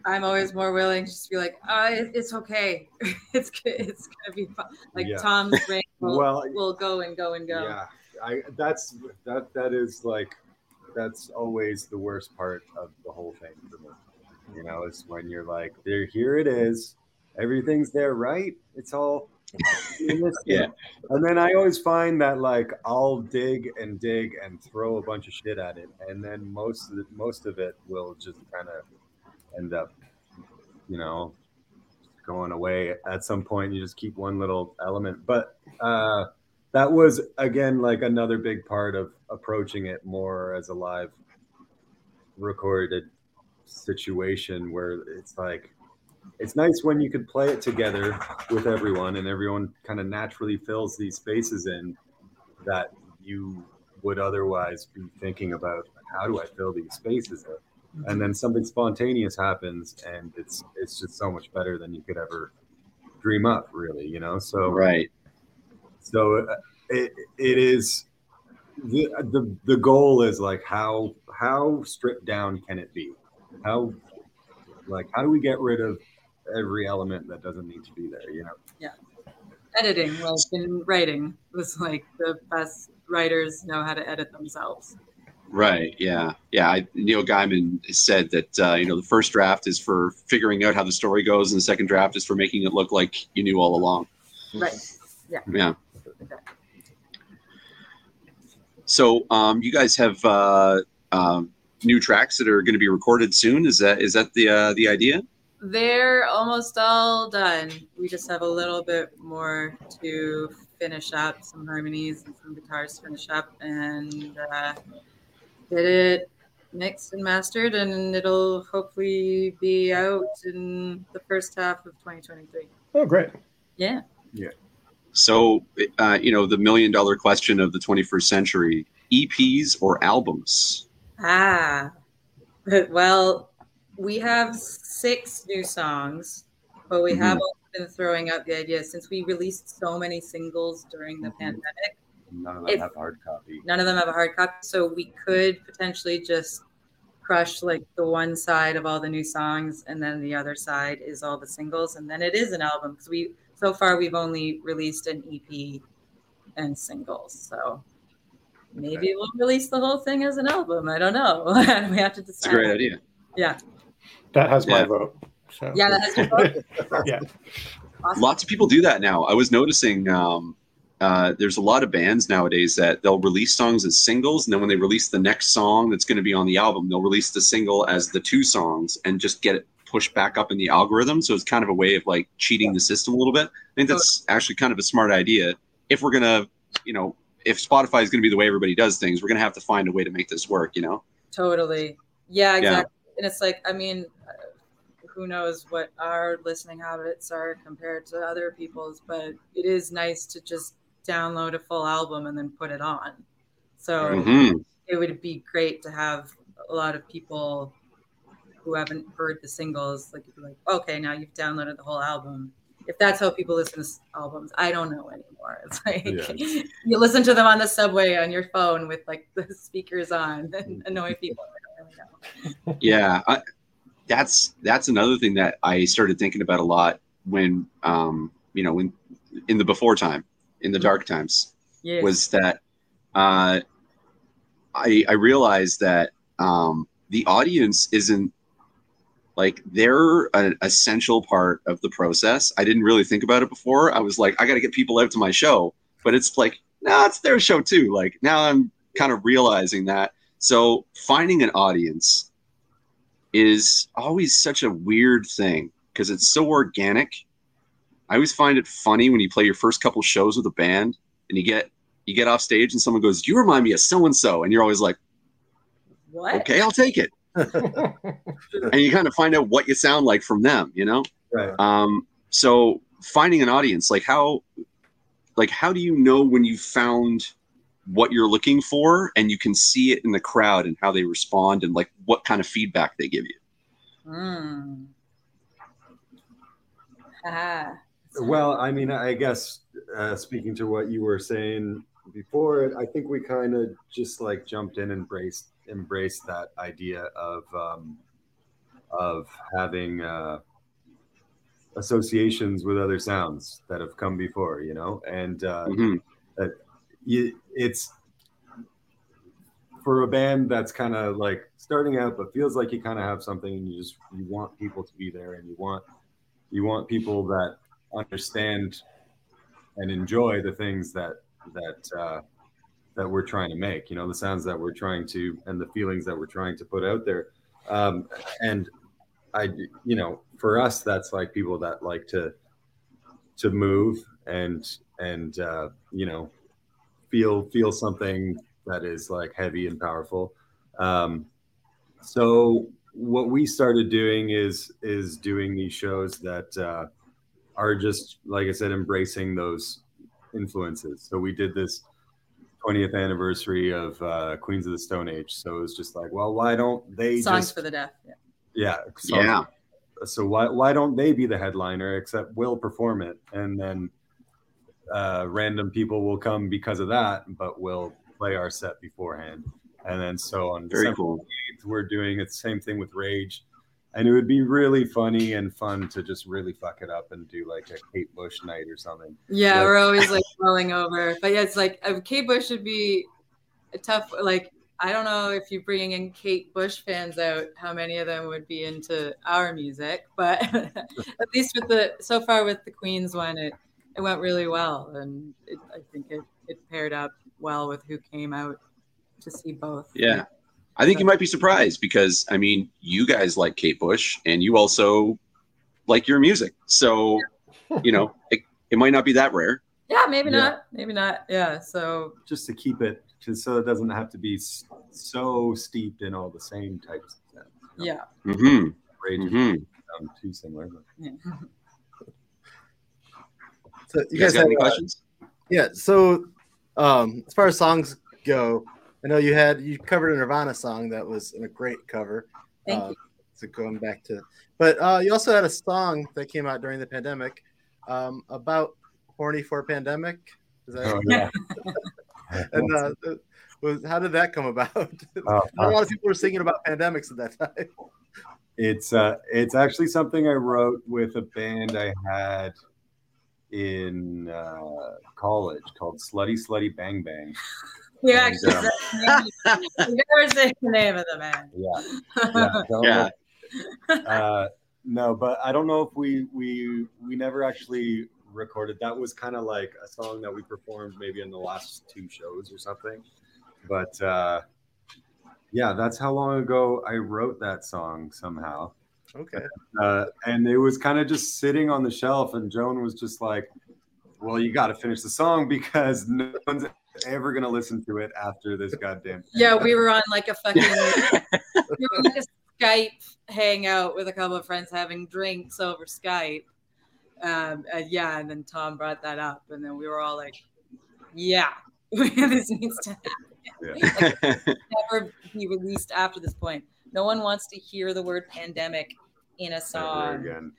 I'm always more willing to just be like, oh, it's okay. it's good. It's gonna be fun. Like Yeah. Tom's brain will, Well, will go and go and go. Yeah, I that's that that is like that's always the worst part of the whole thing for me. You know, it's when you're like, there, here it is, everything's there, right? It's all Yeah. And then I always find that like I'll dig and dig and throw a bunch of shit at it, and then most of it, most of it will just kind of end up, you know, going away at some point. You just keep one little element, but uh, that was again like another big part of approaching it more as a live recorded situation where it's like it's nice when you could play it together with everyone and everyone kind of naturally fills these spaces in that you would otherwise be thinking about how do I fill these spaces in? Mm-hmm. And then something spontaneous happens and it's it's just so much better than you could ever dream up really, you know? So Right. So uh, it, it is the, the the goal is like how how stripped down can it be? How like how do we get rid of every element that doesn't need to be there, you know? Yeah. Editing, like in writing, was like the best writers know how to edit themselves. Right. Yeah. Yeah. I, Neil Gaiman said that uh, you know the first draft is for figuring out how the story goes, and the second draft is for making it look like you knew all along. Right. Yeah. Yeah. So um, you guys have uh, um, new tracks that are going to be recorded soon. Is that is that the uh, the idea? They're almost all done. We just have a little bit more to finish up, some harmonies and some guitars to finish up, and uh, get it mixed and mastered, and it'll hopefully be out in the first half of 2023. Oh, great. Yeah. Yeah. So uh, you know the million dollar question of the 21st century: EPs or albums? Ah, well, we have six new songs, but we have also been throwing out the idea since we released so many singles during the Mhm. pandemic. None of them If- have hard copy. None of them have a hard copy, so we could potentially just crush like the one side of all the new songs, and then the other side is all the singles, and then it is an album. Because we so far we've only released an EP and singles, so. Maybe we'll release the whole thing as an album. I don't know. we have to decide. It's a great idea. Yeah. That has my vote. So. Yeah, that has your vote. yeah. Awesome. Lots of people do that now. I was noticing um, uh, there's a lot of bands nowadays that they'll release songs as singles, and then when they release the next song that's going to be on the album, they'll release the single as the two songs and just get it pushed back up in the algorithm. So it's kind of a way of like cheating the system a little bit. I think that's actually kind of a smart idea. If we're gonna, you know, if Spotify is going to be the way everybody does things, we're going to have to find a way to make this work. You know? Totally. Yeah, Yeah. exactly. And it's like, I mean, uh, who knows what our listening habits are compared to other people's, but it is nice to just download a full album and then put it on. So Mhm. it would be great to have a lot of people who haven't heard the singles, like, be like, okay, now you've downloaded the whole album. If that's how people listen to albums, I don't know anymore. It's like Yeah. you listen to them on the subway on your phone with like the speakers on and annoy people. I don't really know. Yeah, I, that's that's another thing that I started thinking about a lot when, um, you know, when in the before time, in the dark times. Yeah. was that uh, I, I realized that um, the audience isn't like they're an essential part of the process. I didn't really think about it before. I was like, I got to get people out to my show, but it's like, no, it's their show too. Like now I'm kind of realizing that. So finding an audience is always such a weird thing because it's so organic. I always find it funny when you play your first couple shows with a band and you get you get off stage and someone goes, "You remind me of so and so," and you're always like, what? "Okay, I'll take it." and you kind of find out what you sound like from them, you know. Right. Um, so finding an audience, like how, like how do you know when you found what you're looking for, and you can see it in the crowd and how they respond, and like what kind of feedback they give you? Mm. Ah. Well, I mean, I guess uh, speaking to what you were saying before, I think we kind of just like jumped in and embraced embraced that idea of um, of having uh, associations with other sounds that have come before, you know, and uh, Mhm. that you, it's for a band that's kind of like starting out, but feels like you kind of have something, and you just you want people to be there, and you want you want people that understand and enjoy the things that that uh, that we're trying to make. You know, the sounds that we're trying to and the feelings that we're trying to put out there. Um, and I, you know, for us, that's like people that like to to move and and uh, you know feel feel something that is like heavy and powerful. Um, so what we started doing is is doing these shows that uh, are just like I said, embracing those influences. So we did this 20th anniversary of uh, Queens of the Stone Age. So it was just like, well, why don't they songs just, for the deaf? Yeah. Yeah. Yeah. So why why don't they be the headliner? Except we'll perform it, and then uh, random people will come because of that, but we'll play our set beforehand. And then so on Very December cool. 8th, we're doing it same thing with Rage. And it would be really funny and fun to just really fuck it up and do like a Kate Bush night or something. Yeah, Yeah. we're always like rolling over. But yeah, it's like uh, Kate Bush would be a tough. Like I don't know if you're bringing in Kate Bush fans out, how many of them would be into our music. But at least with the so far with the Queens one, it it went really well, and it, I think it it paired up well with who came out to see both. Yeah. I think you might be surprised because I mean, you guys like Kate Bush and you also like your music. So, you know, it, it might not be that rare. Yeah, maybe Yeah. not. Maybe not. Yeah. So Just to keep it, just so it doesn't have to be so steeped in all the same types of stuff. yeah. Mm-hmm. Rage Mm-hmm. mm too similar. But yeah. So You guys got have, any uh, questions? Yeah. So, um, as far as songs go, I know you had you covered a Nirvana song that was a great cover. Thank uh, you. So going back to, but uh, you also had a song that came out during the pandemic um, about horny for pandemic. Is that, oh yeah. and uh, was, how did that come about? Not a lot of people were singing about pandemics at that time. It's uh, it's actually something I wrote with a band I had in uh, college called Slutty Slutty Bang Bang. You And, actually um, said the name. never say the name of the man. Yeah, yeah, Yeah. Uh, no, but I don't know if we we we never actually recorded. That was kind of like a song that we performed maybe in the last two shows or something. But uh, yeah, that's how long ago I wrote that song somehow. Okay. uh, and it was kind of just sitting on the shelf and joan was just like well you got to finish the song because no one's ever going to listen to it after this goddamn Yeah, we were on like a fucking we were on like a Skype hangout with a couple of friends having drinks over Skype. Um, and yeah, and then Tom brought that up, and then we were all like, "Yeah, this needs to never be released after this point. No one wants to hear the word pandemic in a ever song, again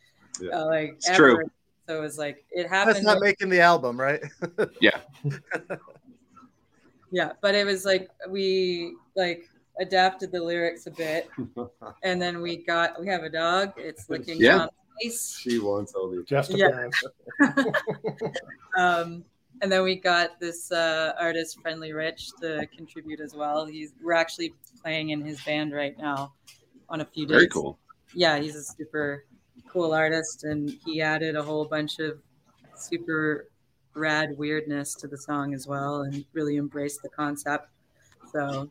uh, like It's ever. true. So it was like it That's not making the album, right? yeah, but it was like we like adapted the lyrics a bit, and then we got we have a dog. It's licking Yeah. Tom's face. she wants all the Just Yeah. Um, and then we got this uh, artist, Friendly Rich, to contribute as well. He's we're actually playing in his band right now on a few days. Very cool. Yeah, he's a super cool artist, and he added a whole bunch of super rad weirdness to the song as well, and really embraced the concept. So,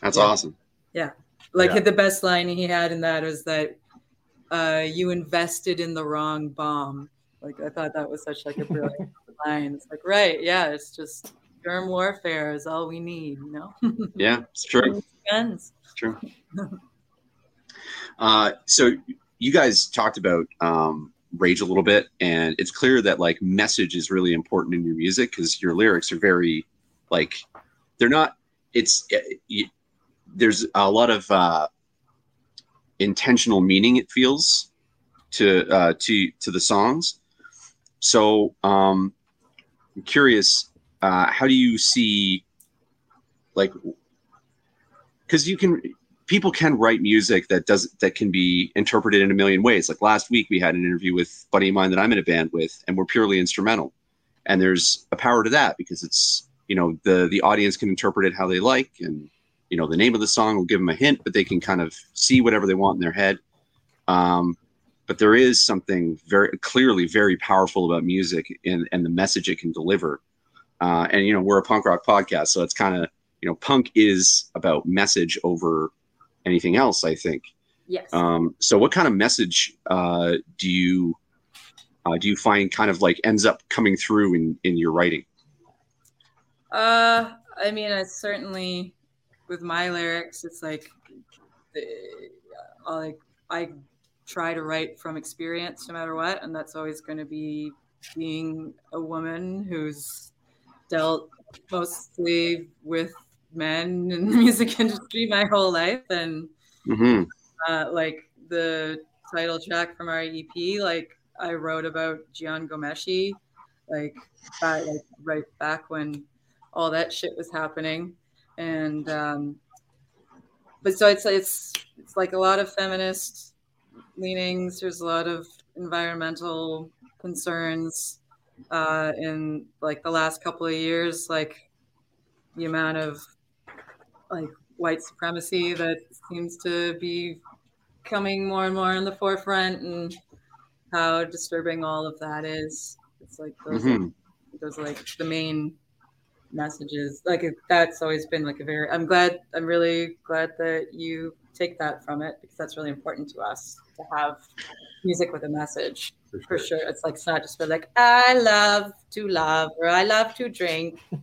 That's Yeah. awesome. Yeah. Like Yeah. the best line he had in that was that uh, you invested in the wrong bomb. Like I thought that was such like a brilliant line. It's like right, yeah, it's just germ warfare is all we need, you know. Yeah, it's true. Guns. It's true. Uh, so you guys talked about um, rage a little bit, and it's clear that like message is really important in your music because your lyrics are very like they're not. It's it, you, there's a lot of uh, intentional meaning. It feels to uh, to to the songs. So um, I'm curious, uh, how do you see like because you can people can write music that does that can be interpreted in a million ways. Like last week, we had an interview with buddy of mine that I'm in a band with, and we're purely instrumental. And there's a power to that because it's you know the the audience can interpret it how they like, and you know the name of the song will give them a hint, but they can kind of see whatever they want in their head. Um, but but there is something very clearly very powerful about music and, and the message it can deliver. Uh, and you know, we're a punk rock podcast, so it's kind of you know, punk is about message over anything else. I think. Yes. Um, so, what kind of message uh, do you uh, do you find kind of like ends up coming through in in your writing? Uh, I mean, I certainly with my lyrics, it's like, uh, like I try to write from experience no matter what, and that's always going to be being a woman who's dealt mostly with men in the music industry my whole life, and mm-hmm. uh, like the title track from our EP, like I wrote about Jian Ghomeshi, like back, like right back when all that shit was happening, and um, but so it's it's it's like a lot of feminist leanings. There's a lot of environmental concerns uh, in like the last couple of years, like the amount of like white supremacy that seems to be coming more and more in the forefront and how disturbing all of that is. It's like those, mm-hmm. those like the main messages. Like that's always been like a very. I'm glad. I'm really glad that you take that from it because that's really important to us to have music with a message. For sure. For sure. It's like it's not just for like I love to love or I love to drink.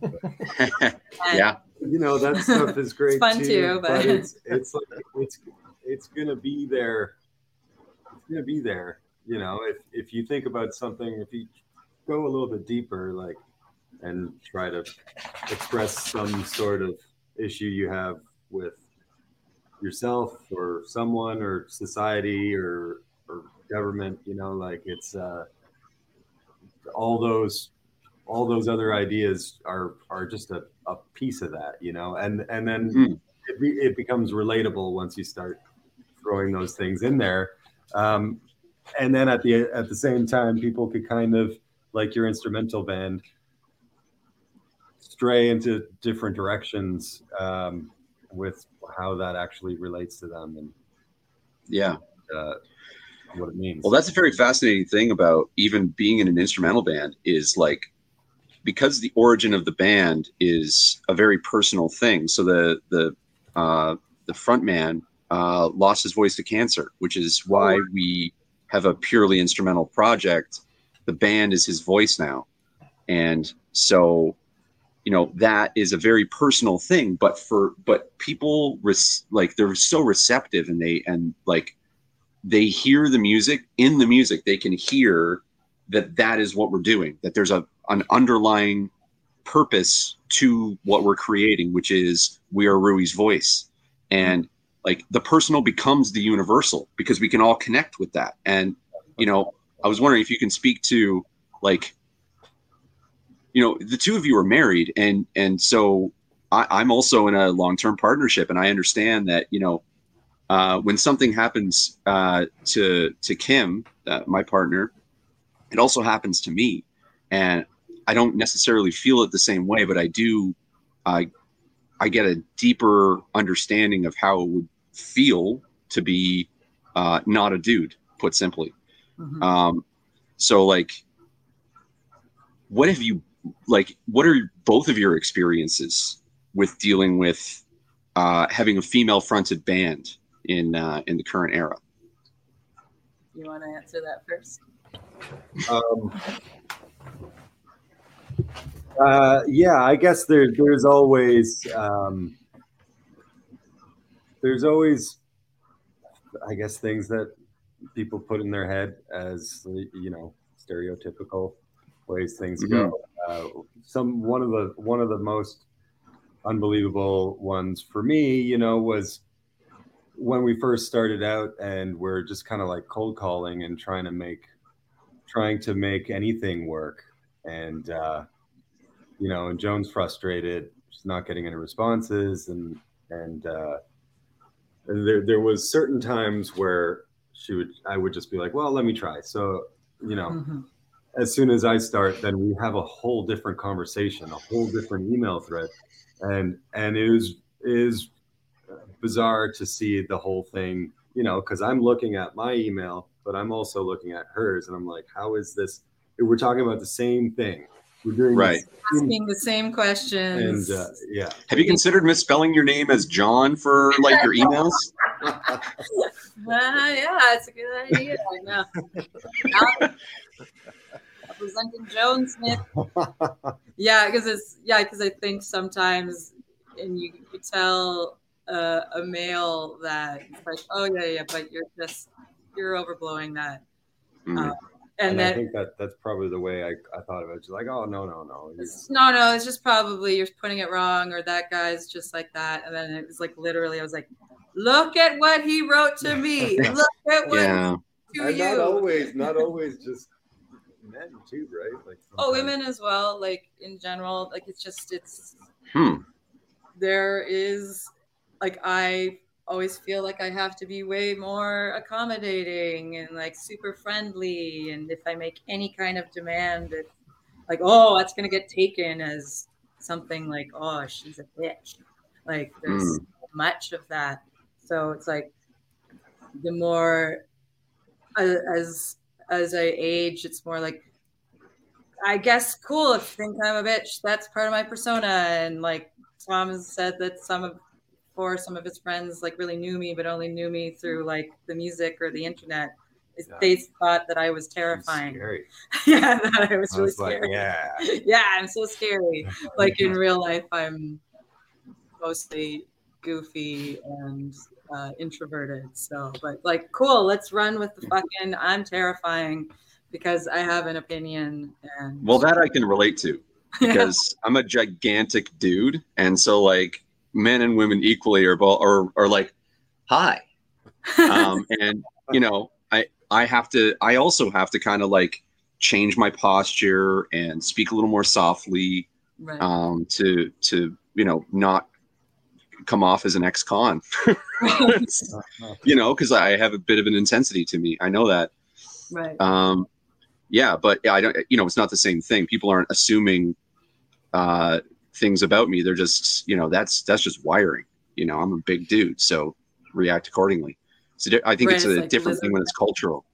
yeah. You know that stuff is great it's fun too, too, but, but it's it's like it's it's gonna be there. It's gonna be there you know, if if you think about something, if you go a little bit deeper, like and try to express some sort of issue you have with yourself or someone or society or or government, you know, like it's uh, all those all those other ideas are are just a, a piece of that, you know, and and then mm-hmm. it, it becomes relatable once you start throwing those things in there. Um, and then at the at the same time, people could kind of like your instrumental band stray into different directions um, with how that actually relates to them and yeah uh, what it means. Well that's a very fascinating thing about even being in an instrumental band is like because the origin of the band is a very personal thing. So the the uh, the front man uh, lost his voice to cancer which is why we have a purely instrumental project, the band is his voice now. And so, you know, that is a very personal thing, but for, but people res- like they're so receptive and they, and like they hear the music in the music, they can hear that that is what we're doing, that there's a, an underlying purpose to what we're creating, which is we are Rui's voice. And like the personal becomes the universal because we can all connect with that and you know i was wondering if you can speak to like you know the two of you are married and and so I, am also in a long-term partnership and i understand that you know uh, when something happens uh, to to kim uh, my partner it also happens to me and i don't necessarily feel it the same way but i do i I get a deeper understanding of how it would feel to be uh, not a dude, put simply. Mm-hmm. Um, so, like, what have you like? What are both of your experiences with dealing with uh, having a female-fronted band in uh, in the current era? You want to answer that first? Um, uh, yeah, I guess there, there's always um, there's always, I guess, things that people put in their head as you know stereotypical ways things mm-hmm. go. Uh, some one of the one of the most unbelievable ones for me, you know, was when we first started out and we're just kind of like cold calling and trying to make trying to make anything work and uh, you know, and Joan's frustrated. She's not getting any responses, and and uh, and there there was certain times where she would I would just be like, well, let me try. So you know, mm-hmm. as soon as I start, then we have a whole different conversation, a whole different email thread, and and it was is bizarre to see the whole thing you know, because I'm looking at my email, but I'm also looking at hers, and I'm like, how is this? We're talking about the same thing. We're doing Right. Asking the same questions. and uh, yeah, Have you considered misspelling your name as John for like your emails? Uh, yeah, it's a good idea. I know. Now, Representing Joan Smith. Yeah, because it's yeah, because I think sometimes, and you, you tell uh, a male that it's like, oh yeah, yeah, but you're just you're overblowing that, Mm. Uh, and, and I think that that's probably the way I, I thought of it. Just like, oh no, no, no. You- It's- no, no, it's just probably you're putting it wrong, or that guy's just like that. And then it was like literally, I was like, look at what he wrote to me. Look at what Yeah. to and you. not always, not always just men too, right? Like Oh, women as well. Like in general, like it's just it's Hmm. there is like I always feel like I have to be way more accommodating and like super friendly. And if I make any kind of demand, it's like, oh, that's gonna get taken as something like, oh, she's a bitch. Like there's Mm. so much of that. So it's like the more as as I age, it's more like I guess cool if you think I'm a bitch. That's part of my persona. And like Tom has said that some of for some of his friends like really knew me, but only knew me through like the music or the internet. Yeah. They thought that I was terrifying. Scary. yeah, that I was I really was like, scary. yeah. yeah, I'm so scary. Like in real life, I'm mostly goofy and uh, introverted. So, but like, cool. Let's run with the fucking. I'm terrifying because I have an opinion. And Well, that I can relate to because I'm a gigantic dude, and so like men and women equally are both are, are like, hi, um, and you know, I I have to I also have to kind of like change my posture and speak a little more softly right. um, to to you know not come off as an ex-con, you know, because I have a bit of an intensity to me. I know that. right. Um, yeah, but I don't. You know, it's not the same thing. People aren't assuming uh, things about me. They're just, you know, that's that's just wiring. You know, I'm a big dude, so react accordingly. So I think Right, it's it's a like different thing when it's cultural.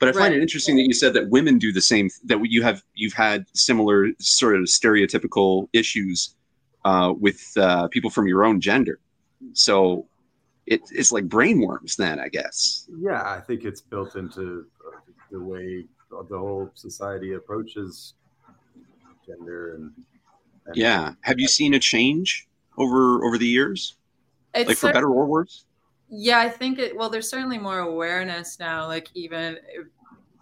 But I find Right. it interesting that you said that women do the same. That you have you've had similar sort of stereotypical issues uh, with uh, people from your own gender. So it, it's like brainworms, then I guess. Yeah, I think it's built into uh, the way the whole society approaches gender and, and Yeah. Have you seen a change over over the years, It's like for cer- better or worse? Yeah, I think it. Well, there's certainly more awareness now. Like even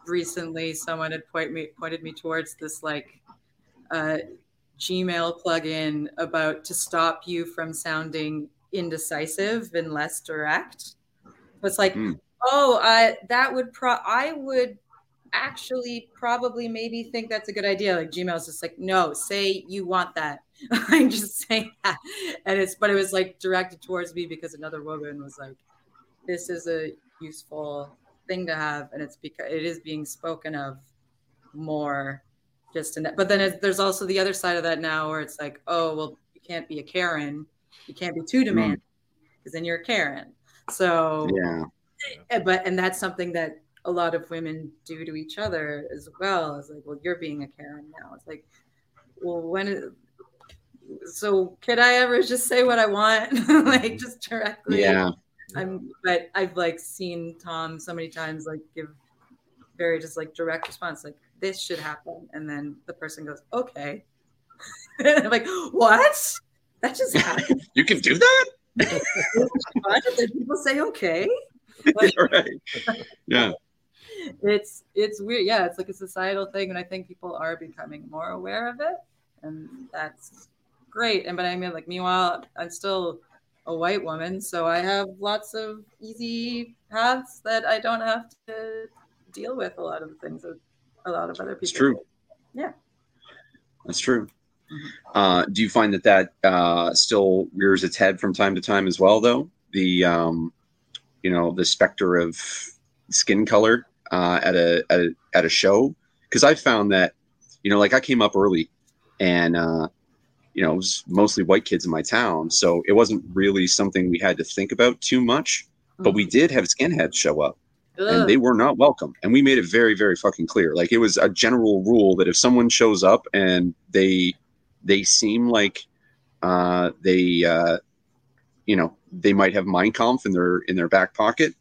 recently, someone had point me pointed me towards this like uh, Gmail plugin about to stop you from sounding indecisive and less direct. It's like, Hmm. oh, I that would pro. I would actually probably maybe think that's a good idea. Like Gmail's just like, no, say you want that. I'm just saying that. And it's but it was like directed towards me because another woman was like, this is a useful thing to have, and it's because it is being spoken of more just in that. But then it, there's also the other side of that now where it's like, oh, well, you can't be a Karen. You can't be too demanding because then you're a Karen. So Yeah. Eh, but and that's something that a lot of women do to each other as well. It's like, well, you're being a Karen now. It's like, well, when so could I ever just say what I want, like just directly? Yeah. I'm, but I've like seen Tom so many times like give very just like direct response, like this should happen, and then the person goes, okay. and I'm like, what? That just happened. You can do that? what? And then people say okay. right. Yeah. It's it's weird yeah it's like a societal thing and i think people are becoming more aware of it and that's great and but i mean like meanwhile i'm still a white woman so i have lots of easy paths that i don't have to deal with a lot of the things that a lot of other people It's true. Yeah. That's true. Mm-hmm. Uh, do you find that that uh, still rears its head from time to time as well, though? The um, you know the specter of skin color uh, at a at a, at a show because I found that you know like I came up early and uh, you know it was mostly white kids in my town, so it wasn't really something we had to think about too much. but we did have skinheads show up Ugh. and they were not welcome and we made it very very fucking clear like it was a general rule that if someone shows up and they they seem like uh they uh you know they might have Mein Kampf in their in their back pocket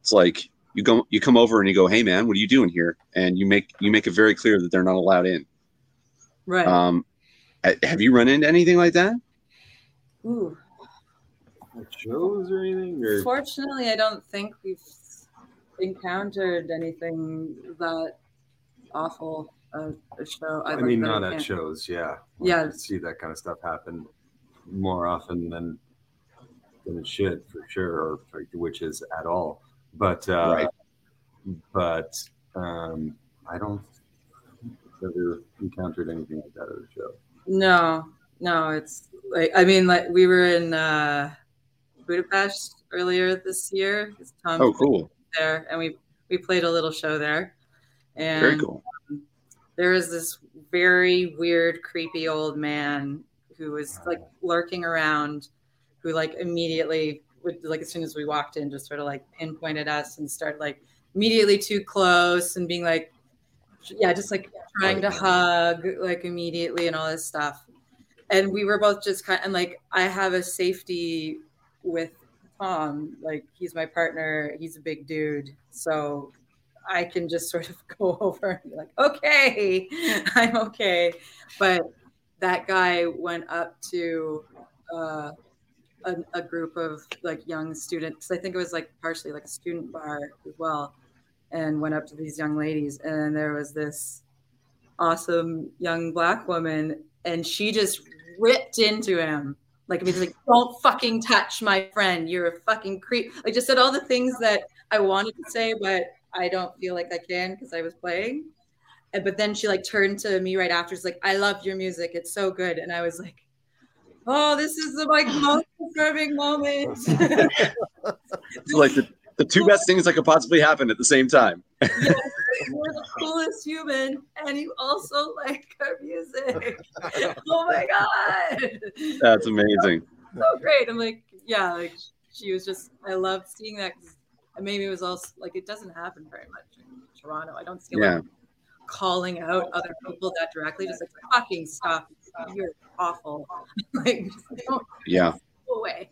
it's like you go you come over and you go hey man what are you doing here and you make you make it very clear that they're not allowed in right. um have you run into anything like that Ooh. Like shows or anything? Or Fortunately, I don't think we've encountered anything that awful at a show. I like, mean, that not at can't- shows. Yeah. Yeah. I see that kind of stuff happen more often than than it should, for sure, or like the witches at all. But uh, Right. but um, I don't ever encountered anything like that at a show. No, no, it's like I mean, like we were in uh, Budapest earlier this year. 'cause Tom oh cool there, and we we played a little show there. And very cool there was this very weird, creepy old man who was like lurking around, who like immediately would like as soon as we walked in, just sort of like pinpointed us and started like immediately too close and being like, yeah, just like trying to hug like immediately and all this stuff. And we were both just kind of, and like I have a safety with Tom, like he's my partner, he's a big dude, so I can just sort of go over and be like, okay, I'm okay. But that guy went up to uh, a, a group of like young students. I think it was like partially like a student bar as well, and went up to these young ladies. And there was this awesome young black woman, and she just ripped into him. Like, like, don't fucking touch my friend. You're a fucking creep. I just said all the things that I wanted to say, but I don't feel like I can because I was playing. And, but then she like turned to me right after. She's like, "I love your music. It's so good." And I was like, "Oh, this is the like most disturbing moment." like the, the two best things that could possibly happen at the same time You're the coolest human, and you also like our music. oh my god, that's amazing so great! I'm like, yeah, like she was just. I love seeing that. maybe it was also like it doesn't happen very much in Toronto. I don't see Yeah. like calling out other people that directly. Just like fucking stop. You're awful. like don't yeah go away.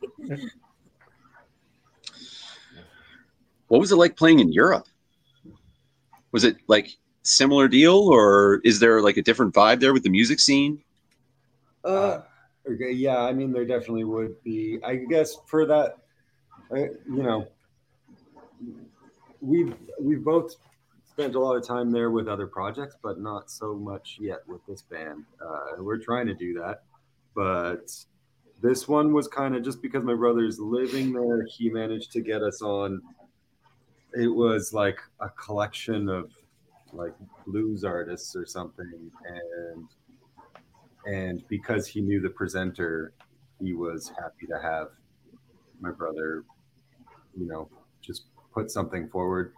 what was it like playing in europe was it like similar deal or is there like a different vibe there with the music scene Ugh. Okay, yeah, I mean, there definitely would be. I guess for that, I, you know, we've we've both spent a lot of time there with other projects, but not so much yet with this band. Uh, we're trying to do that, but this one was kind of just because my brother's living there. He managed to get us on. It was like a collection of like blues artists or something, and and because he knew the presenter, he was happy to have my brother, you know, just put something forward.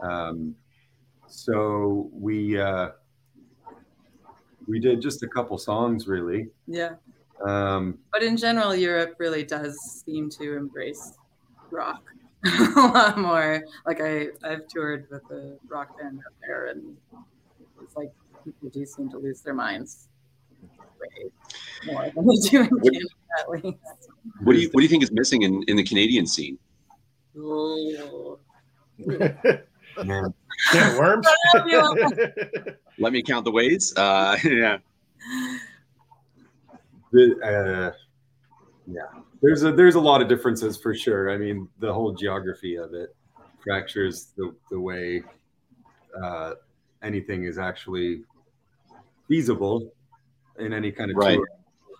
Um, so we uh, we did just a couple songs, really. Yeah. Um, But in general, Europe really does seem to embrace rock a lot more. Like I, I've toured with a rock band out there, and it's like people do seem to lose their minds more than they do in What- Canada, at least. what do you what do you think is missing in, in the canadian scene Ooh. man, Can worms? let me count the ways uh yeah the, uh, yeah, there's a there's a lot of differences for sure. I mean, the whole geography of it fractures the the way uh, anything is actually feasible in any kind of Right. tour.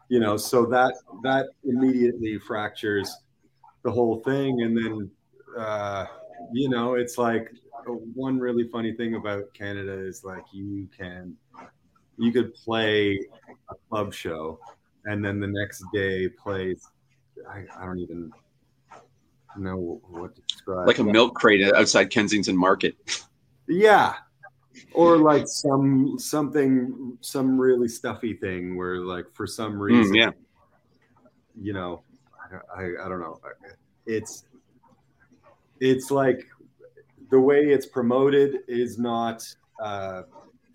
You know, so that that immediately fractures the whole thing, and then uh, you know, it's like one really funny thing about Canada is like you can you could play a club show and then the next day play I, I don't even know what to describe. Like a milk crate outside kensington market. Yeah. Or like some something some really stuffy thing where like for some reason Mm, yeah. you know I, I, I don't know. It's it's like the way it's promoted is not uh,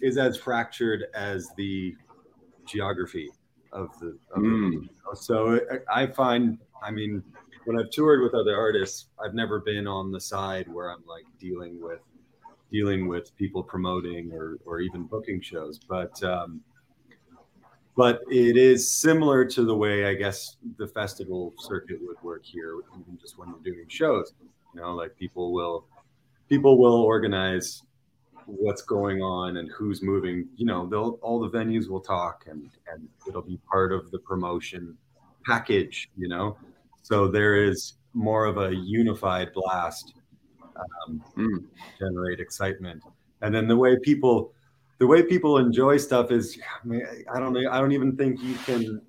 is as fractured as the geography of the. Of Mm. it. So I find, I mean, when I've toured with other artists, I've never been on the side where I'm like dealing with dealing with people promoting or or even booking shows, but. Um, but it is similar to the way I guess the festival circuit would work here, even just when we're doing shows. You know, like people will people will organize what's going on and who's moving. You know, they'll all the venues will talk and and it'll be part of the promotion package. You know, so there is more of a unified blast um, Mm. generate excitement, and then the way people the way people enjoy stuff is I, mean, I don't know I don't even think you can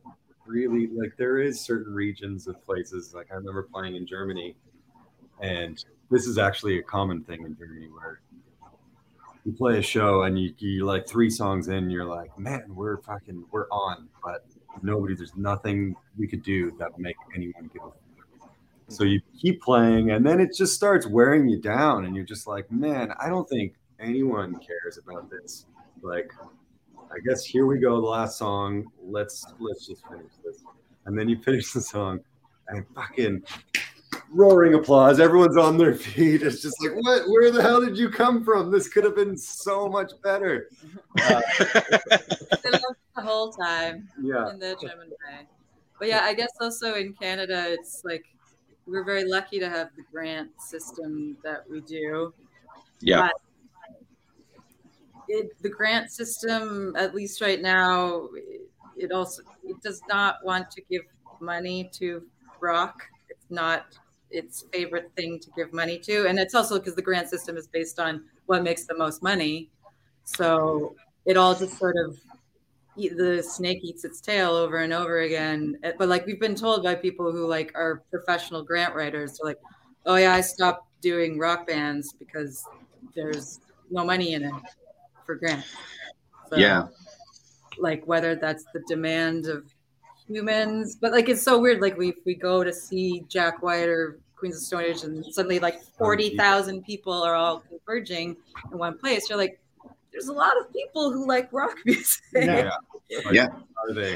really like there is certain regions of places like I remember playing in Germany and this is actually a common thing in Germany where you play a show and you, you like three songs in you're like man we're fucking we're on but nobody there's nothing we could do that would make anyone give a so you keep playing and then it just starts wearing you down and you're just like man I don't think anyone cares about this. Like i guess here we go the last song. Let's let's just finish this. And then you finish the song and fucking roaring applause everyone's on their feet it's just like what where the hell did you come from this could have been so much better uh, They loved the whole time yeah in the German way. But yeah, I guess also in Canada, it's like we're very lucky to have the grant system that we do. Yeah. But it, the grant system, at least right now, it also it does not want to give money to rock. Not its favorite thing to give money to, and it's also because the grant system is based on what makes the most money. So it all just sort of the snake eats its tail over and over again. Eh, But like we've been told by people who like are professional grant writers, they're like, "Oh yeah, I stopped doing rock bands because there's no money in it for grants." So, Yeah. like whether that's the demand of humans, but like it's so weird. Like we we go to see Jack White or Queens of Stone Age, and suddenly like forty thousand people are all converging in one place. You're like, there's a lot of people who like rock music. Yeah. Like, Yeah.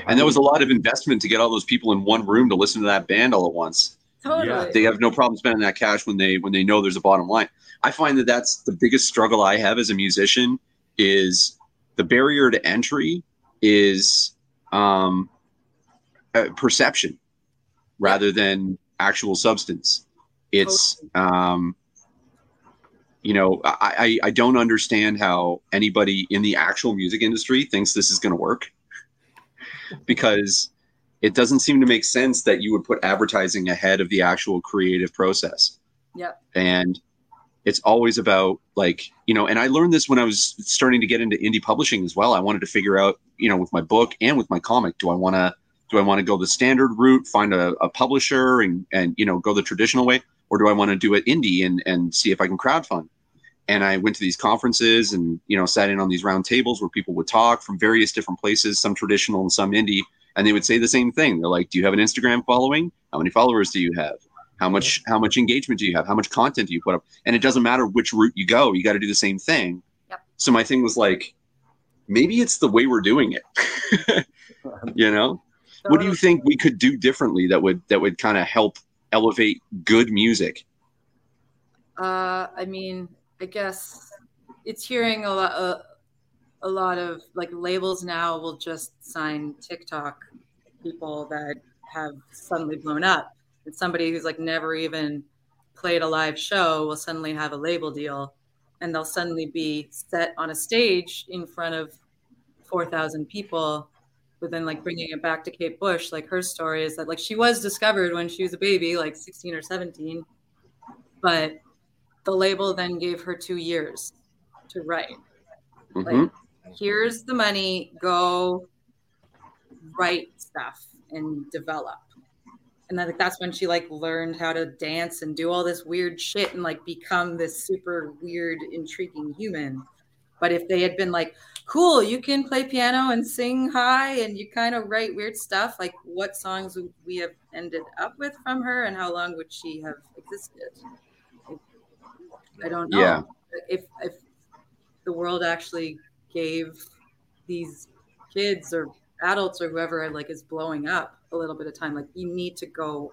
And there was a lot of investment to get all those people in one room to listen to that band all at once. Totally. Yeah. They have no problem spending that cash when they when they know there's a bottom line. I find that that's the biggest struggle I have as a musician is the barrier to entry is um, uh, perception rather than actual substance. It's um, you know I, I I don't understand how anybody in the actual music industry thinks this is going to work. Because it doesn't seem to make sense that you would put advertising ahead of the actual creative process. Yep. and it's always about like you know and i learned this when i was starting to get into indie publishing as well. I wanted to figure out you know with my book and with my comic do i want to do i want to go the standard route find a, a publisher and and you know go the traditional way? Or do i want to do it indie and and see if i can crowdfund? And i went to these conferences and you know sat in on these round tables where people would talk from various different places some traditional and some indie and they would say the same thing. They're like do you have an instagram following? How many followers do you have? How much how much engagement do you have? How much content do you put up? And it doesn't matter which route you go you got to do the same thing. Yep. so my thing was like maybe it's the way we're doing it. You know what do you think we could do differently that would that would kind of help elevate good music Uh, I mean, I guess it's hearing a lot. Uh, a lot of like labels now will just sign TikTok people that have suddenly blown up. And somebody who's like never even played a live show will suddenly have a label deal, and they'll suddenly be set on a stage in front of four thousand people. But then, like bringing it back to Kate Bush, like her story is that like she was discovered when she was a baby, like sixteen or seventeen, but the label then gave her two years to write. Mhm. Like, here's the money, go write stuff and develop. And then like, that's when she like learned how to dance and do all this weird shit and like become this super weird, intriguing human. But if they had been like, cool, you can play piano and sing high and you kind of write weird stuff, like what songs would we have ended up with from her and how long would she have existed? I don't know. Yeah. If if the world actually gave these kids or adults or whoever like is blowing up a little bit of time, like you need to go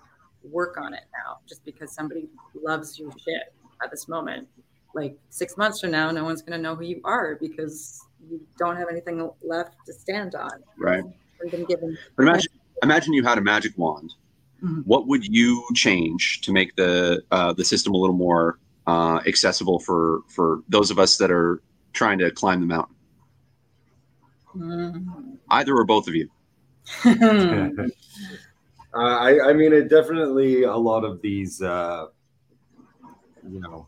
work on it now. Just because somebody loves your shit at this moment, like six months from now, no one's gonna know who you are because you don't have anything left to stand on. Right. You've been given. But imagine, imagine you had a magic wand. Mhm. What would you change to make the uh, the system a little more uh, accessible for for those of us that are trying to climb the mountain? Mhm. Either or both of you. uh, I, I mean, it definitely a lot of these, uh, you know,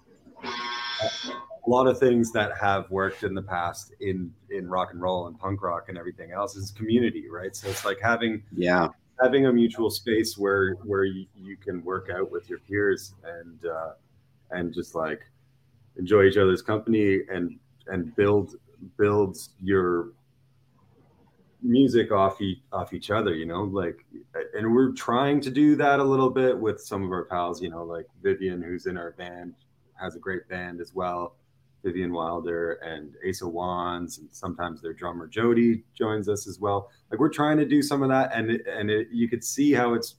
a lot of things that have worked in the past in in rock and roll and punk rock and everything else is community, right? So it's like having Yeah. having a mutual space where where you, you can work out with your peers and uh, and just like enjoy each other's company and and build build your music off each off each other you know like and we're trying to do that a little bit with some of our pals you know like vivian who's in our band has a great band as well vivian wilder and asa wands and sometimes their drummer jody joins us as well. Like we're trying to do some of that and it, and it, you could see how it's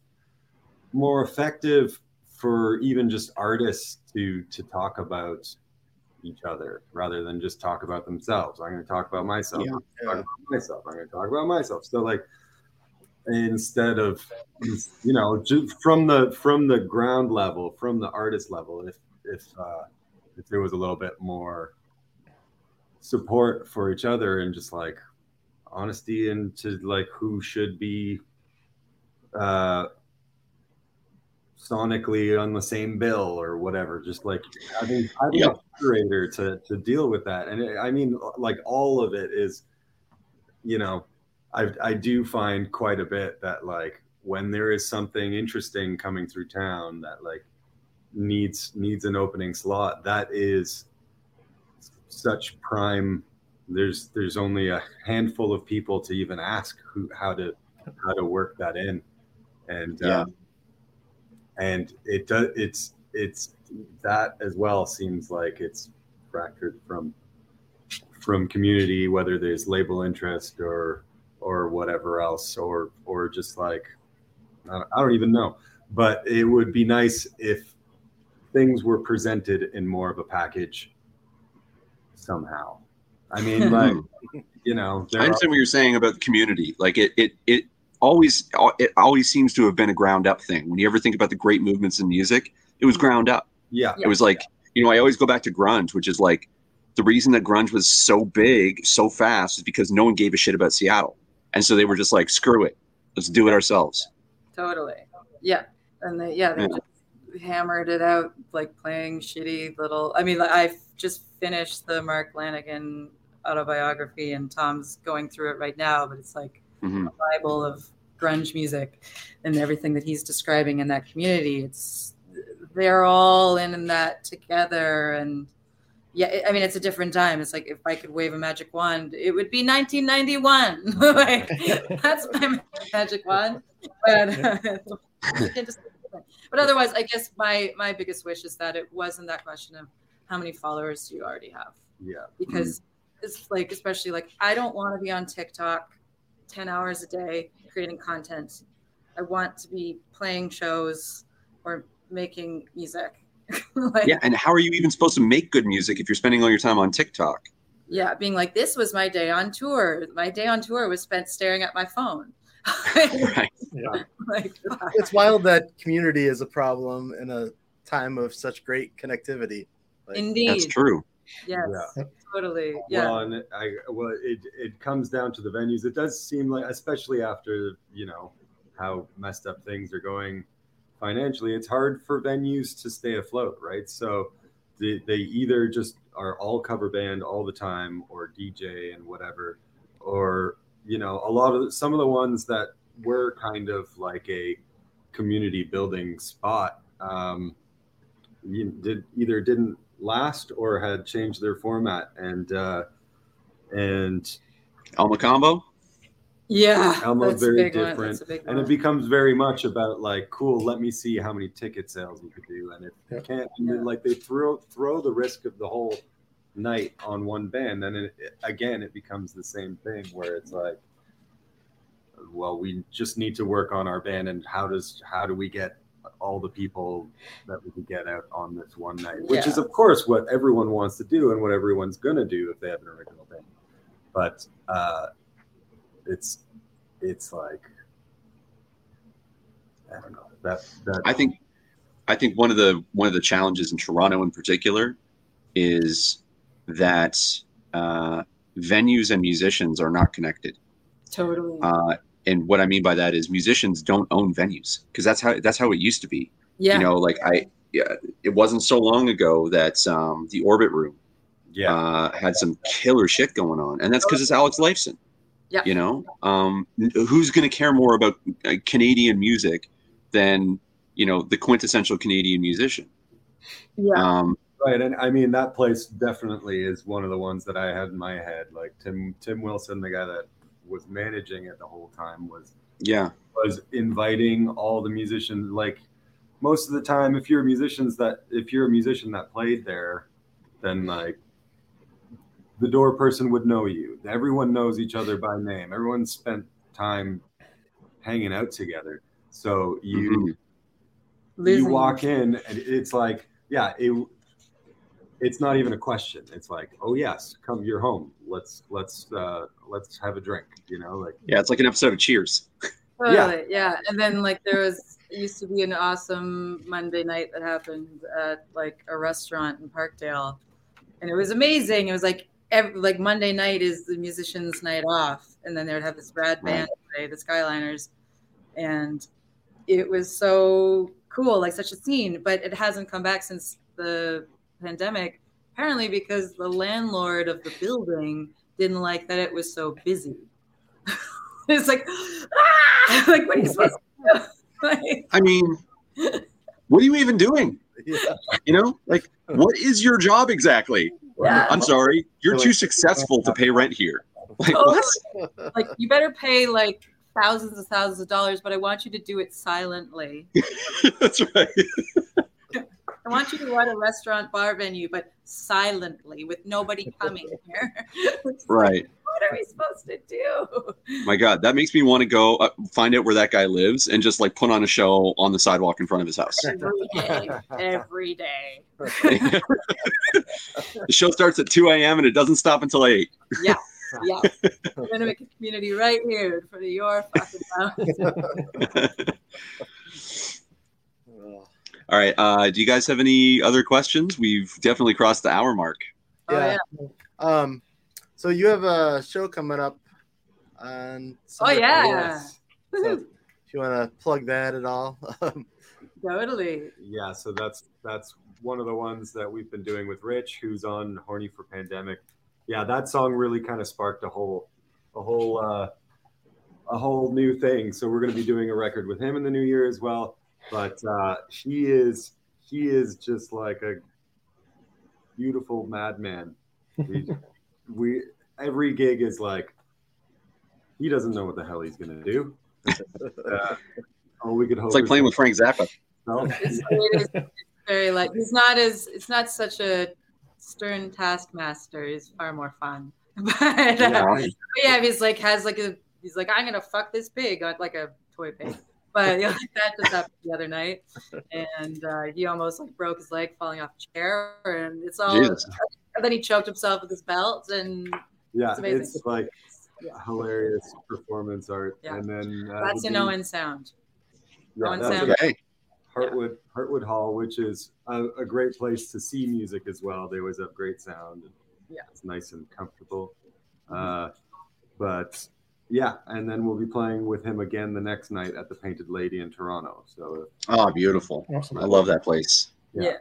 more effective for even just artists to to talk about each other rather than just talk about themselves. I'm going to talk about myself. Yeah. Talk about myself. I'm going to talk about myself. So like instead of you know just from the from the ground level from the artist level if if uh if there was a little bit more support for each other and just like honesty into like who should be uh sonically on the same bill or whatever just like having, having Yep. a curator to to deal with that and it, i mean like all of it is you know i i do find quite a bit that like when there is something interesting coming through town that like needs needs an opening slot. That is such prime. There's there's only a handful of people to even ask who how to how to work that in. And Yeah. uh, and it does it's it's that as well seems like it's fractured from from community whether there's label interest or or whatever else or or just like I don't, I don't even know. But it would be nice if things were presented in more of a package somehow i mean like you know there I are- understand what you're saying about the community. Like it, it, it always, it always seems to have been a ground up thing. When you ever think about the great movements in music, it was mm-hmm. ground up. yeah It was like, you know, I always go back to grunge, which is like the reason that grunge was so big so fast is because no one gave a shit about Seattle. And so they were just like, screw it. Let's do it ourselves. Totally. Yeah. And they, yeah, they Yeah. Hammered it out, like playing shitty little. I mean, like, I've just finished the Mark Lanegan autobiography, and Tom's going through it right now. But it's like Mhm. a bible of grunge music and everything that he's describing in that community. It's they're all in that together, and yeah, I mean, it's a different time. It's like if I could wave a magic wand, it would be 1991. like that's my magic wand. But, but otherwise, I guess my my biggest wish is that it wasn't that question of how many followers do you already have yeah because it's like especially like I don't want to be on TikTok 10 hours a day creating content. I want to be playing shows or making music. like Yeah. And how are you even supposed to make good music if you're spending all your time on TikTok? yeah, being like this was my day on tour. My day on tour was spent staring at my phone. Right. Yeah. like ah. It's wild that community is a problem in a time of such great connectivity. Like, indeed. That's true. Yes. Yeah. Totally. Yeah. Well, and I well, it it comes down to the venues. It does seem like, especially after you know how messed up things are going financially, it's hard for venues to stay afloat, right? So they, they either just are all cover band all the time, or DJ and whatever, or you know, a lot of some of the ones that were kind of like a community building spot. Um, you did either didn't last or had changed their format and uh and El Mocambo? Yeah, Elmo's that's a very big one. different, That's a big and it becomes very much about like, cool. Let me see how many ticket sales you could do, and if you Yep. can't, and then, like they throw throw the risk of the whole night on one band, then it, it- again it becomes the same thing where it's like, well, we just need to work on our band, and how does how do we get all the people that we can get out on this one night, which is of course what everyone wants to do and what everyone's gonna do if they have an original band, but uh, it's it's like I don't know that that I think I think one of the one of the challenges in Toronto in particular is that uh, venues and musicians are not connected. totally. Uh, and what I mean by that is musicians don't own venues because that's how that's how it used to be. yeah. You know, like I, yeah, it wasn't so long ago that um, the Orbit Room yeah uh, had some killer shit going on, and that's because it's Alex Lifeson. Yeah. You know, um, who's going to care more about uh, Canadian music than you know the quintessential Canadian musician? yeah. Um, right and I mean that place definitely is one of the ones that I had in my head like Tim Tim Wilson the guy that was managing it the whole time was yeah, was inviting all the musicians like most of the time if you're a musicians that if you're a musician that played there then like the door person would know you. Everyone knows each other by name. Everyone spent time hanging out together. So you Mhm. You walk in and it's like yeah it it's not even a question it's like oh yes come you're home let's let's uh let's have a drink you know like yeah. It's like an episode of Cheers. Totally, yeah. And then like there was used to be an awesome Monday night that happened at like a restaurant in Parkdale, and it was amazing. It was like every, like Monday night is the musicians' night off, and then they would have this rad band play, the Skyliners, and it was so cool, like such a scene. But it hasn't come back since the pandemic, apparently because the landlord of the building didn't like that it was so busy. it's like, ah! like what are you supposed to do? Like, I mean, what are you even doing? Yeah. You know, like what is your job exactly? Yeah. I'm sorry, you're too successful to pay rent here. Like Oh. what? like you better pay like thousands and thousands of dollars, but I want you to do it silently. That's right. I want you to run a restaurant bar venue, but silently with nobody coming here. Right. what are we supposed to do? My God, that makes me want to go uh, find out where that guy lives and just like put on a show on the sidewalk in front of his house. Every day, every day. the show starts at 2 a.m. and it doesn't stop until 8. Yeah. Yeah. We're gonna make a community right here in front of your fucking house. Oh, All right. Uh, do you guys have any other questions? We've definitely crossed the hour mark. Oh Yeah. yeah. Um, so you have a show coming up on. Oh Sunday. yeah. So if you want to plug that at all, um, Totally. Yeah, so that's that's one of the ones that we've been doing with Rich, who's on Horny for Pandemic. Yeah, that song really kind of sparked a whole a whole uh, a whole new thing. So we're going to be doing a record with him in the new year as well. But uh, he is he is just like a beautiful madman. We, we every gig is like he doesn't know what the hell he's going to do. Uh, all we could hope It's like playing with Frank Zappa. No. It's, it is very like he's not as it's not such a stern taskmaster. He's far more fun. But, uh, Yeah. but yeah, he's like has like a he's like I'm gonna fuck this pig on like a toy pig. But yeah, like that just happened the other night, and uh, he almost like broke his leg falling off a chair, and it's all. Jesus. And then he choked himself with his belt, and Yeah, It's amazing. it's like Yeah. hilarious performance art, Yeah. and then uh, that's the in dude- Owen Sound. yeah, Owen that's Sound. at Okay. Heartwood Heartwood Hall, which is a, a great place to see music as well. They always have great sound. And Yeah. it's nice and comfortable. Uh, but yeah, and then we'll be playing with him again the next night at the Painted Lady in Toronto. So Oh, beautiful. Awesome. I love that place. Yeah.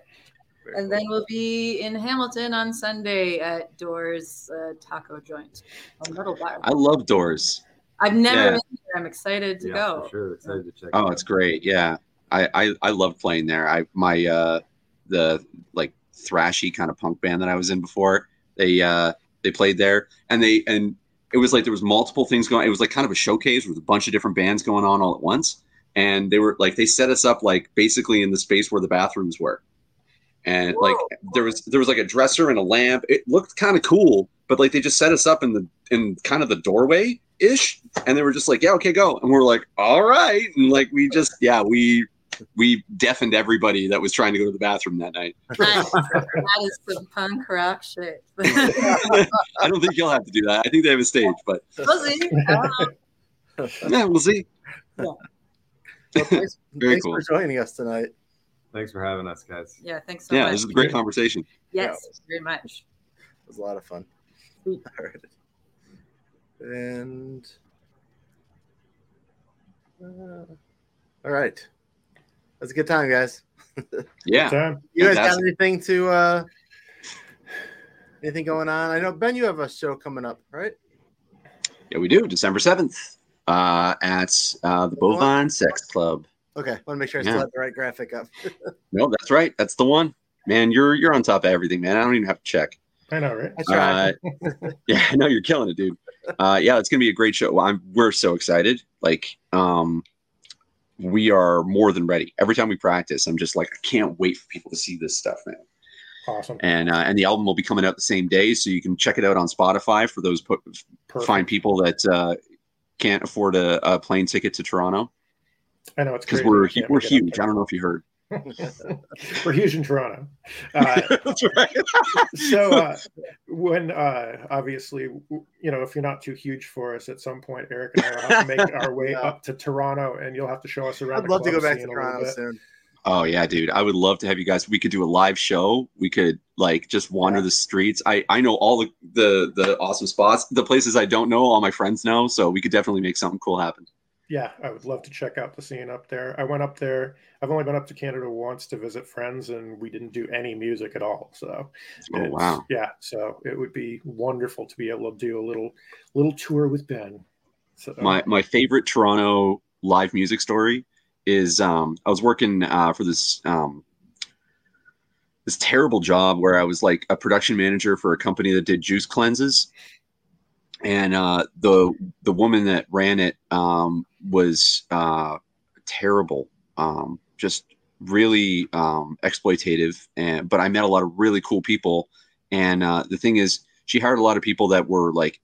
And then we'll be in Hamilton on Sunday at Doors uh, Taco Joint on I love Doors. I've never Yeah. been there. I'm excited to yeah, go. for sure. Excited to check. Oh, it it's great. Yeah. I, I, I love playing there. I my uh the like thrashy kind of punk band that I was in before, they uh they played there and they and it was like there was multiple things going. It was like kind of a showcase with a bunch of different bands going on all at once, and they were like they set us up like basically in the space where the bathrooms were, and Whoa. like there was there was like a dresser and a lamp. It looked kind of cool, but like they just set us up in the in kind of the doorway ish, and they were just like, yeah, okay, go, and we're like, all right, and like we just yeah we we deafened everybody that was trying to go to the bathroom that night. that is some punk rock shit. I don't think you'll have to do that. I think they have a stage, but we'll see. yeah, we'll see. Yeah. Well, thanks, Very thanks cool. for joining us tonight. Thanks for having us, guys. Yeah, thanks so yeah, much. this is a great conversation. Yes, yeah. very much. It was a lot of fun. All right. And uh, all right. That's a good time, guys. yeah. You guys got anything to uh anything going on? I know Ben, you have a show coming up, right? Yeah, we do. December seventh, uh, at uh, the Bovine Sex Club. Okay, want to make sure I still have the right graphic up. no, that's right. That's the one. Man, you're you're on top of everything, man. I don't even have to check. I know, right? I tried. Uh, yeah, I know you're killing it, dude. Uh, yeah, it's gonna be a great show. I'm we're so excited. Like, um, we are more than ready. Every time we practice, I'm just like, I can't wait for people to see this stuff, man. Awesome. And uh, and the album will be coming out the same day, so you can check it out on Spotify for those po- fine people that uh, can't afford a, a, plane ticket to Toronto. I know it's because we're we're huge. I don't know if you heard. We're huge in Toronto. Uh, That's right. so uh, when uh, obviously, you know, if you're not too huge for us, at some point, Eric and I will have to make our way yeah. up to Toronto, and you'll have to show us around. I'd love to go back to Toronto soon. Oh yeah, dude! I would love to have you guys. We could do a live show. We could like just wander yeah. the streets. I I know all the, the the awesome spots. The places I don't know, all my friends know. So we could definitely make something cool happen yeah, I would love to check out the scene up there. I went up there. I've only been up to Canada once to visit friends, and we didn't do any music at all. So, oh wow, yeah. So it would be wonderful to be able to do a little little tour with Ben. So my my favorite Toronto live music story is um, I was working uh, for this um, this terrible job where I was like a production manager for a company that did juice cleanses and uh, the the woman that ran it um, was uh, terrible, um, just really um, exploitative. And but I met a lot of really cool people, and uh, the thing is, she hired a lot of people that were like,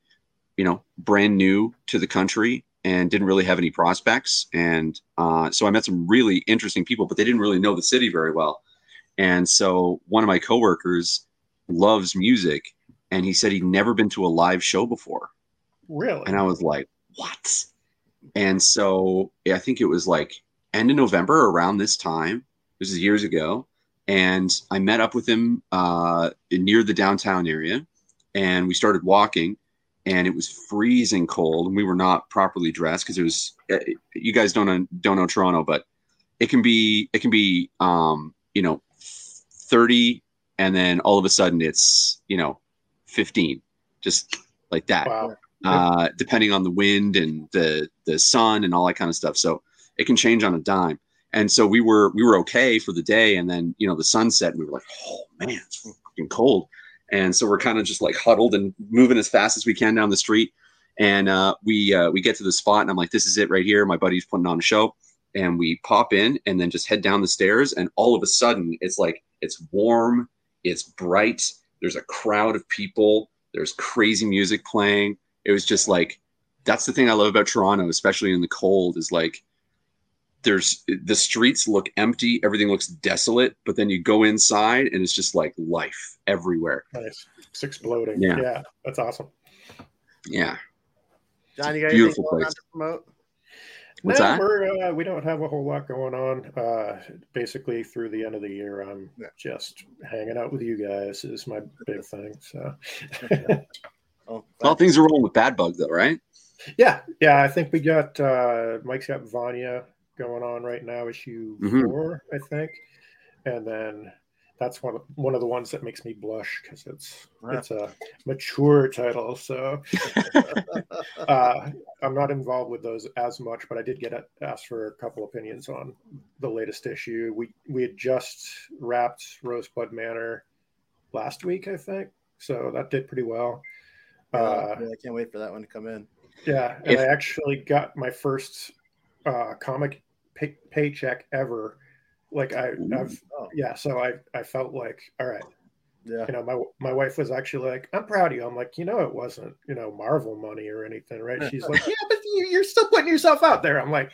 you know, brand new to the country and didn't really have any prospects. And uh, so I met some really interesting people, but they didn't really know the city very well. And so one of my coworkers loves music and he said he'd never been to a live show before. Really? And I was like, what? And so I think it was like end of November around this time. This is years ago. And I met up with him uh, near the downtown area and we started walking and it was freezing cold and we were not properly dressed because it was eh, you guys don't know, don't know Toronto but it can be it can be um, you know 30 and then all of a sudden it's you know 15 just like that wow. uh, depending on the wind and the the sun and all that kind of stuff. So it can change on a dime. And so we were we were okay for the day, and then you know the sun set, and we were like, oh man, it's fucking cold. And so we're kind of just like huddled and moving as fast as we can down the street. And uh, we uh, we get to the spot, and I'm like, this is it right here. My buddy's putting on a show, and we pop in, and then just head down the stairs, and all of a sudden, it's like it's warm, it's bright. There's a crowd of people. There's crazy music playing it was just like that's the thing I love about Toronto, especially in the cold, is like there's the streets look empty, everything looks desolate, but then you go inside and it's just like life everywhere. Nice. It's exploding. Yeah. yeah that's awesome. Yeah. John, you got Beautiful place. to promote? What's no, that? We're, uh, we don't have a whole lot going on. Uh, basically, through the end of the year, I'm yeah. just hanging out with you guys is my big thing. So, Oh, well, things are rolling with Bad Bug, though, right? Yeah, yeah. I think we got uh, Mike's got Vanya going on right now, issue mm-hmm. four, I think, and then that's one of, one of the ones that makes me blush because it's it's a mature title. So uh, I'm not involved with those as much, but I did get asked for a couple opinions on the latest issue. We we had just wrapped Rosebud Manor last week, I think, so that did pretty well. Uh, I can't wait for that one to come in. Yeah, and If- I actually got my first uh, comic pay- paycheck ever. Like I, I've Oh. yeah, so I I felt like all right, Yeah. you know, my my wife was actually like, "I'm proud of you." I'm like, you know, it wasn't you know Marvel money or anything, right? She's like, "Yeah, but you, you're still putting yourself out there." I'm like,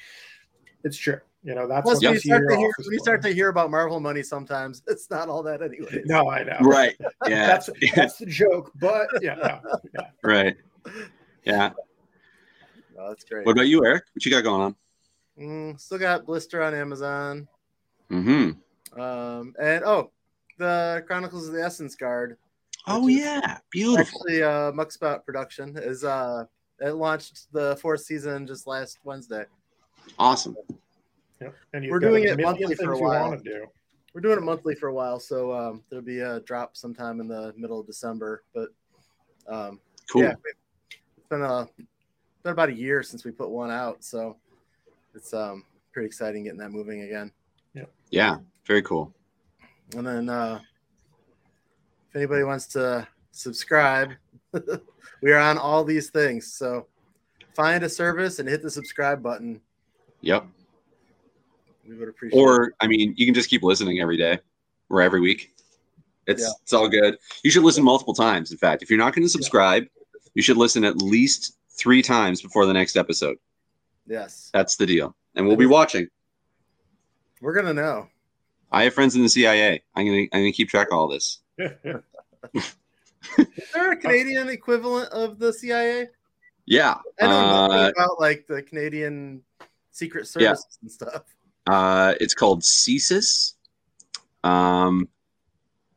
"It's true." You know, that's Plus, what when you start to hear off is when you for. start to hear about Marvel money, sometimes it's not all that anyway. No, I know. Right. Yeah. That's that's the joke, but yeah, no, yeah. right. Yeah. Oh, that's great. What about you, Eric? What you got going on? Mm, still got Blister on Amazon. Mm-hmm. Um, and oh, the Chronicles of the Essence Guard. Oh yeah, beautiful. Actually, uh, Muckspout production is uh, it launched the fourth season just last Wednesday. Awesome. yeah. And We're doing a it monthly for a while. do. We're doing it monthly for a while, so um, there'll be a drop sometime in the middle of December. But um, Cool. yeah, it's been a been about a year since we put one out, so it's um pretty exciting getting that moving again. Yeah. Very cool. And then uh, if anybody wants to subscribe, we are on all these things. So find a service and hit the subscribe button. Yep. We would appreciate. it. Or I mean, you can just keep listening every day or every week. It's Yeah. it's all good. You should listen multiple times. In fact, if you're not going to subscribe, you should listen at least three times before the next episode. yes, That's the deal. And we'll be watching. We're gonna know. I have friends in the CIA. I'm gonna I'm gonna keep track of all this. Is there a Canadian equivalent of the CIA? Yeah. I know nothing Uh, about like the Canadian Secret Yeah. Service and stuff. Uh, it's called CSIS. Um,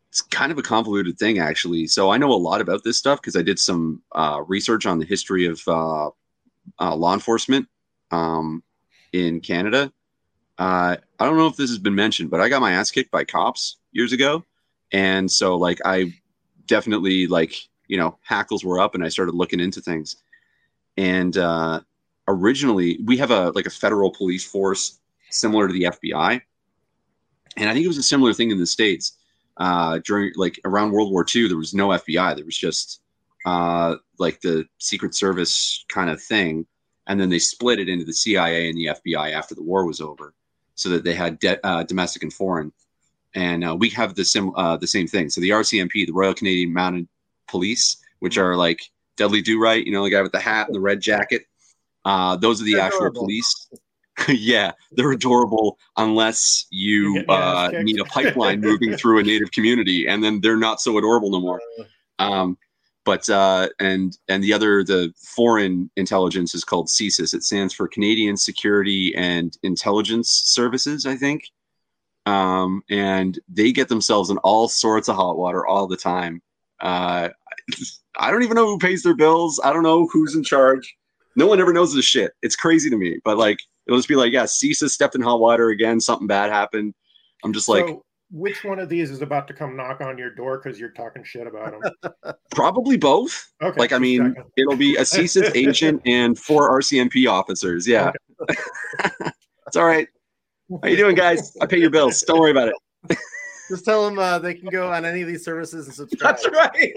it's kind of a convoluted thing, actually. So I know a lot about this stuff because I did some uh, research on the history of uh, uh, law enforcement um, in Canada. Uh, I don't know if this has been mentioned, but I got my ass kicked by cops years ago, and so like I definitely like you know hackles were up, and I started looking into things. And uh, originally, we have a like a federal police force similar to the FBI. And I think it was a similar thing in the States uh, during like around World War II. There was no FBI. There was just uh, like the Secret Service kind of thing. And then they split it into the CIA and the FBI after the war was over so that they had de- uh, domestic and foreign. And uh, we have the, sim- uh, the same thing. So the RCMP, the Royal Canadian Mounted Police, which are like Dudley Do Right, you know, the guy with the hat and the red jacket. Uh, those are the They're actual adorable. police. yeah, they're adorable unless You you get your ass uh, need a pipeline moving through a native community, and then they're not so adorable no more. Um, but uh, and and the other the foreign intelligence is called CSIS. It stands for Canadian Security and Intelligence Services, I think. Um, and they get themselves in all sorts of hot water all the time. Uh, I don't even know who pays their bills. I don't know who's in charge. No one ever knows this shit. It's crazy to me. But like, it'll just be like, yeah, CSIS stepped in hot water again. Something bad happened. I'm just like, which one of these is about to come knock on your door because you're talking shit about them? probably both. Okay, Like, I mean, checking. it'll be a CSIS agent and four RCMP officers. Yeah. it's all right. How you doing, guys? I pay your bills. Don't worry about it. Just tell them uh, they can go on any of these services and subscribe. That's right.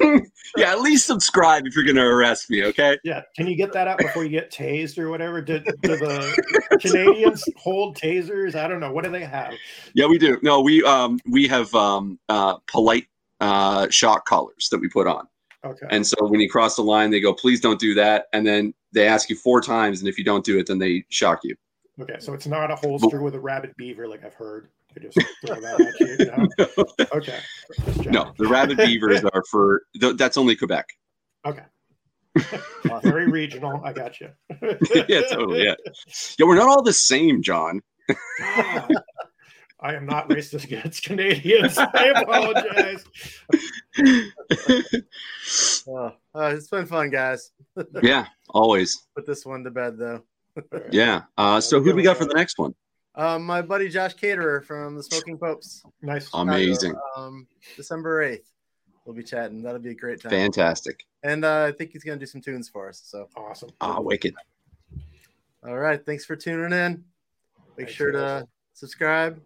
yeah, at least subscribe if you're going to arrest me, okay? yeah, can you get that out before you get tased or whatever? Do, do the Canadians hold tasers? I don't know. What do they have? Yeah, we do. No, we um we have um uh polite uh shock collars that we put on. Okay. And so when you cross the line, they go, please don't do that. And then they ask you four times. And if you don't do it, then they shock you. Okay, so it's not a holster with a rabbit beaver like I've heard. They just throw that at you. No? Okay. No, the rabbit beavers are for, th- that's only Quebec. Okay. Very regional. I got you. yeah, totally. Yeah. Yeah, we're not all the same, John. I am not racist against Canadians. I apologize. Oh, uh, it's been fun, guys. yeah, always. Put this one to bed though. Yeah. Uh, so who do we got for the next one? Um, my buddy Josh Caterer from the Smoking Popes. Nice. Amazing. Um, December eighth, we'll be chatting. That'll be a great time. Fantastic. And uh, I think he's gonna do some tunes for us. So Awesome. Ah, wicked. all right, thanks for tuning in. Make Thanks, sure to guys. subscribe,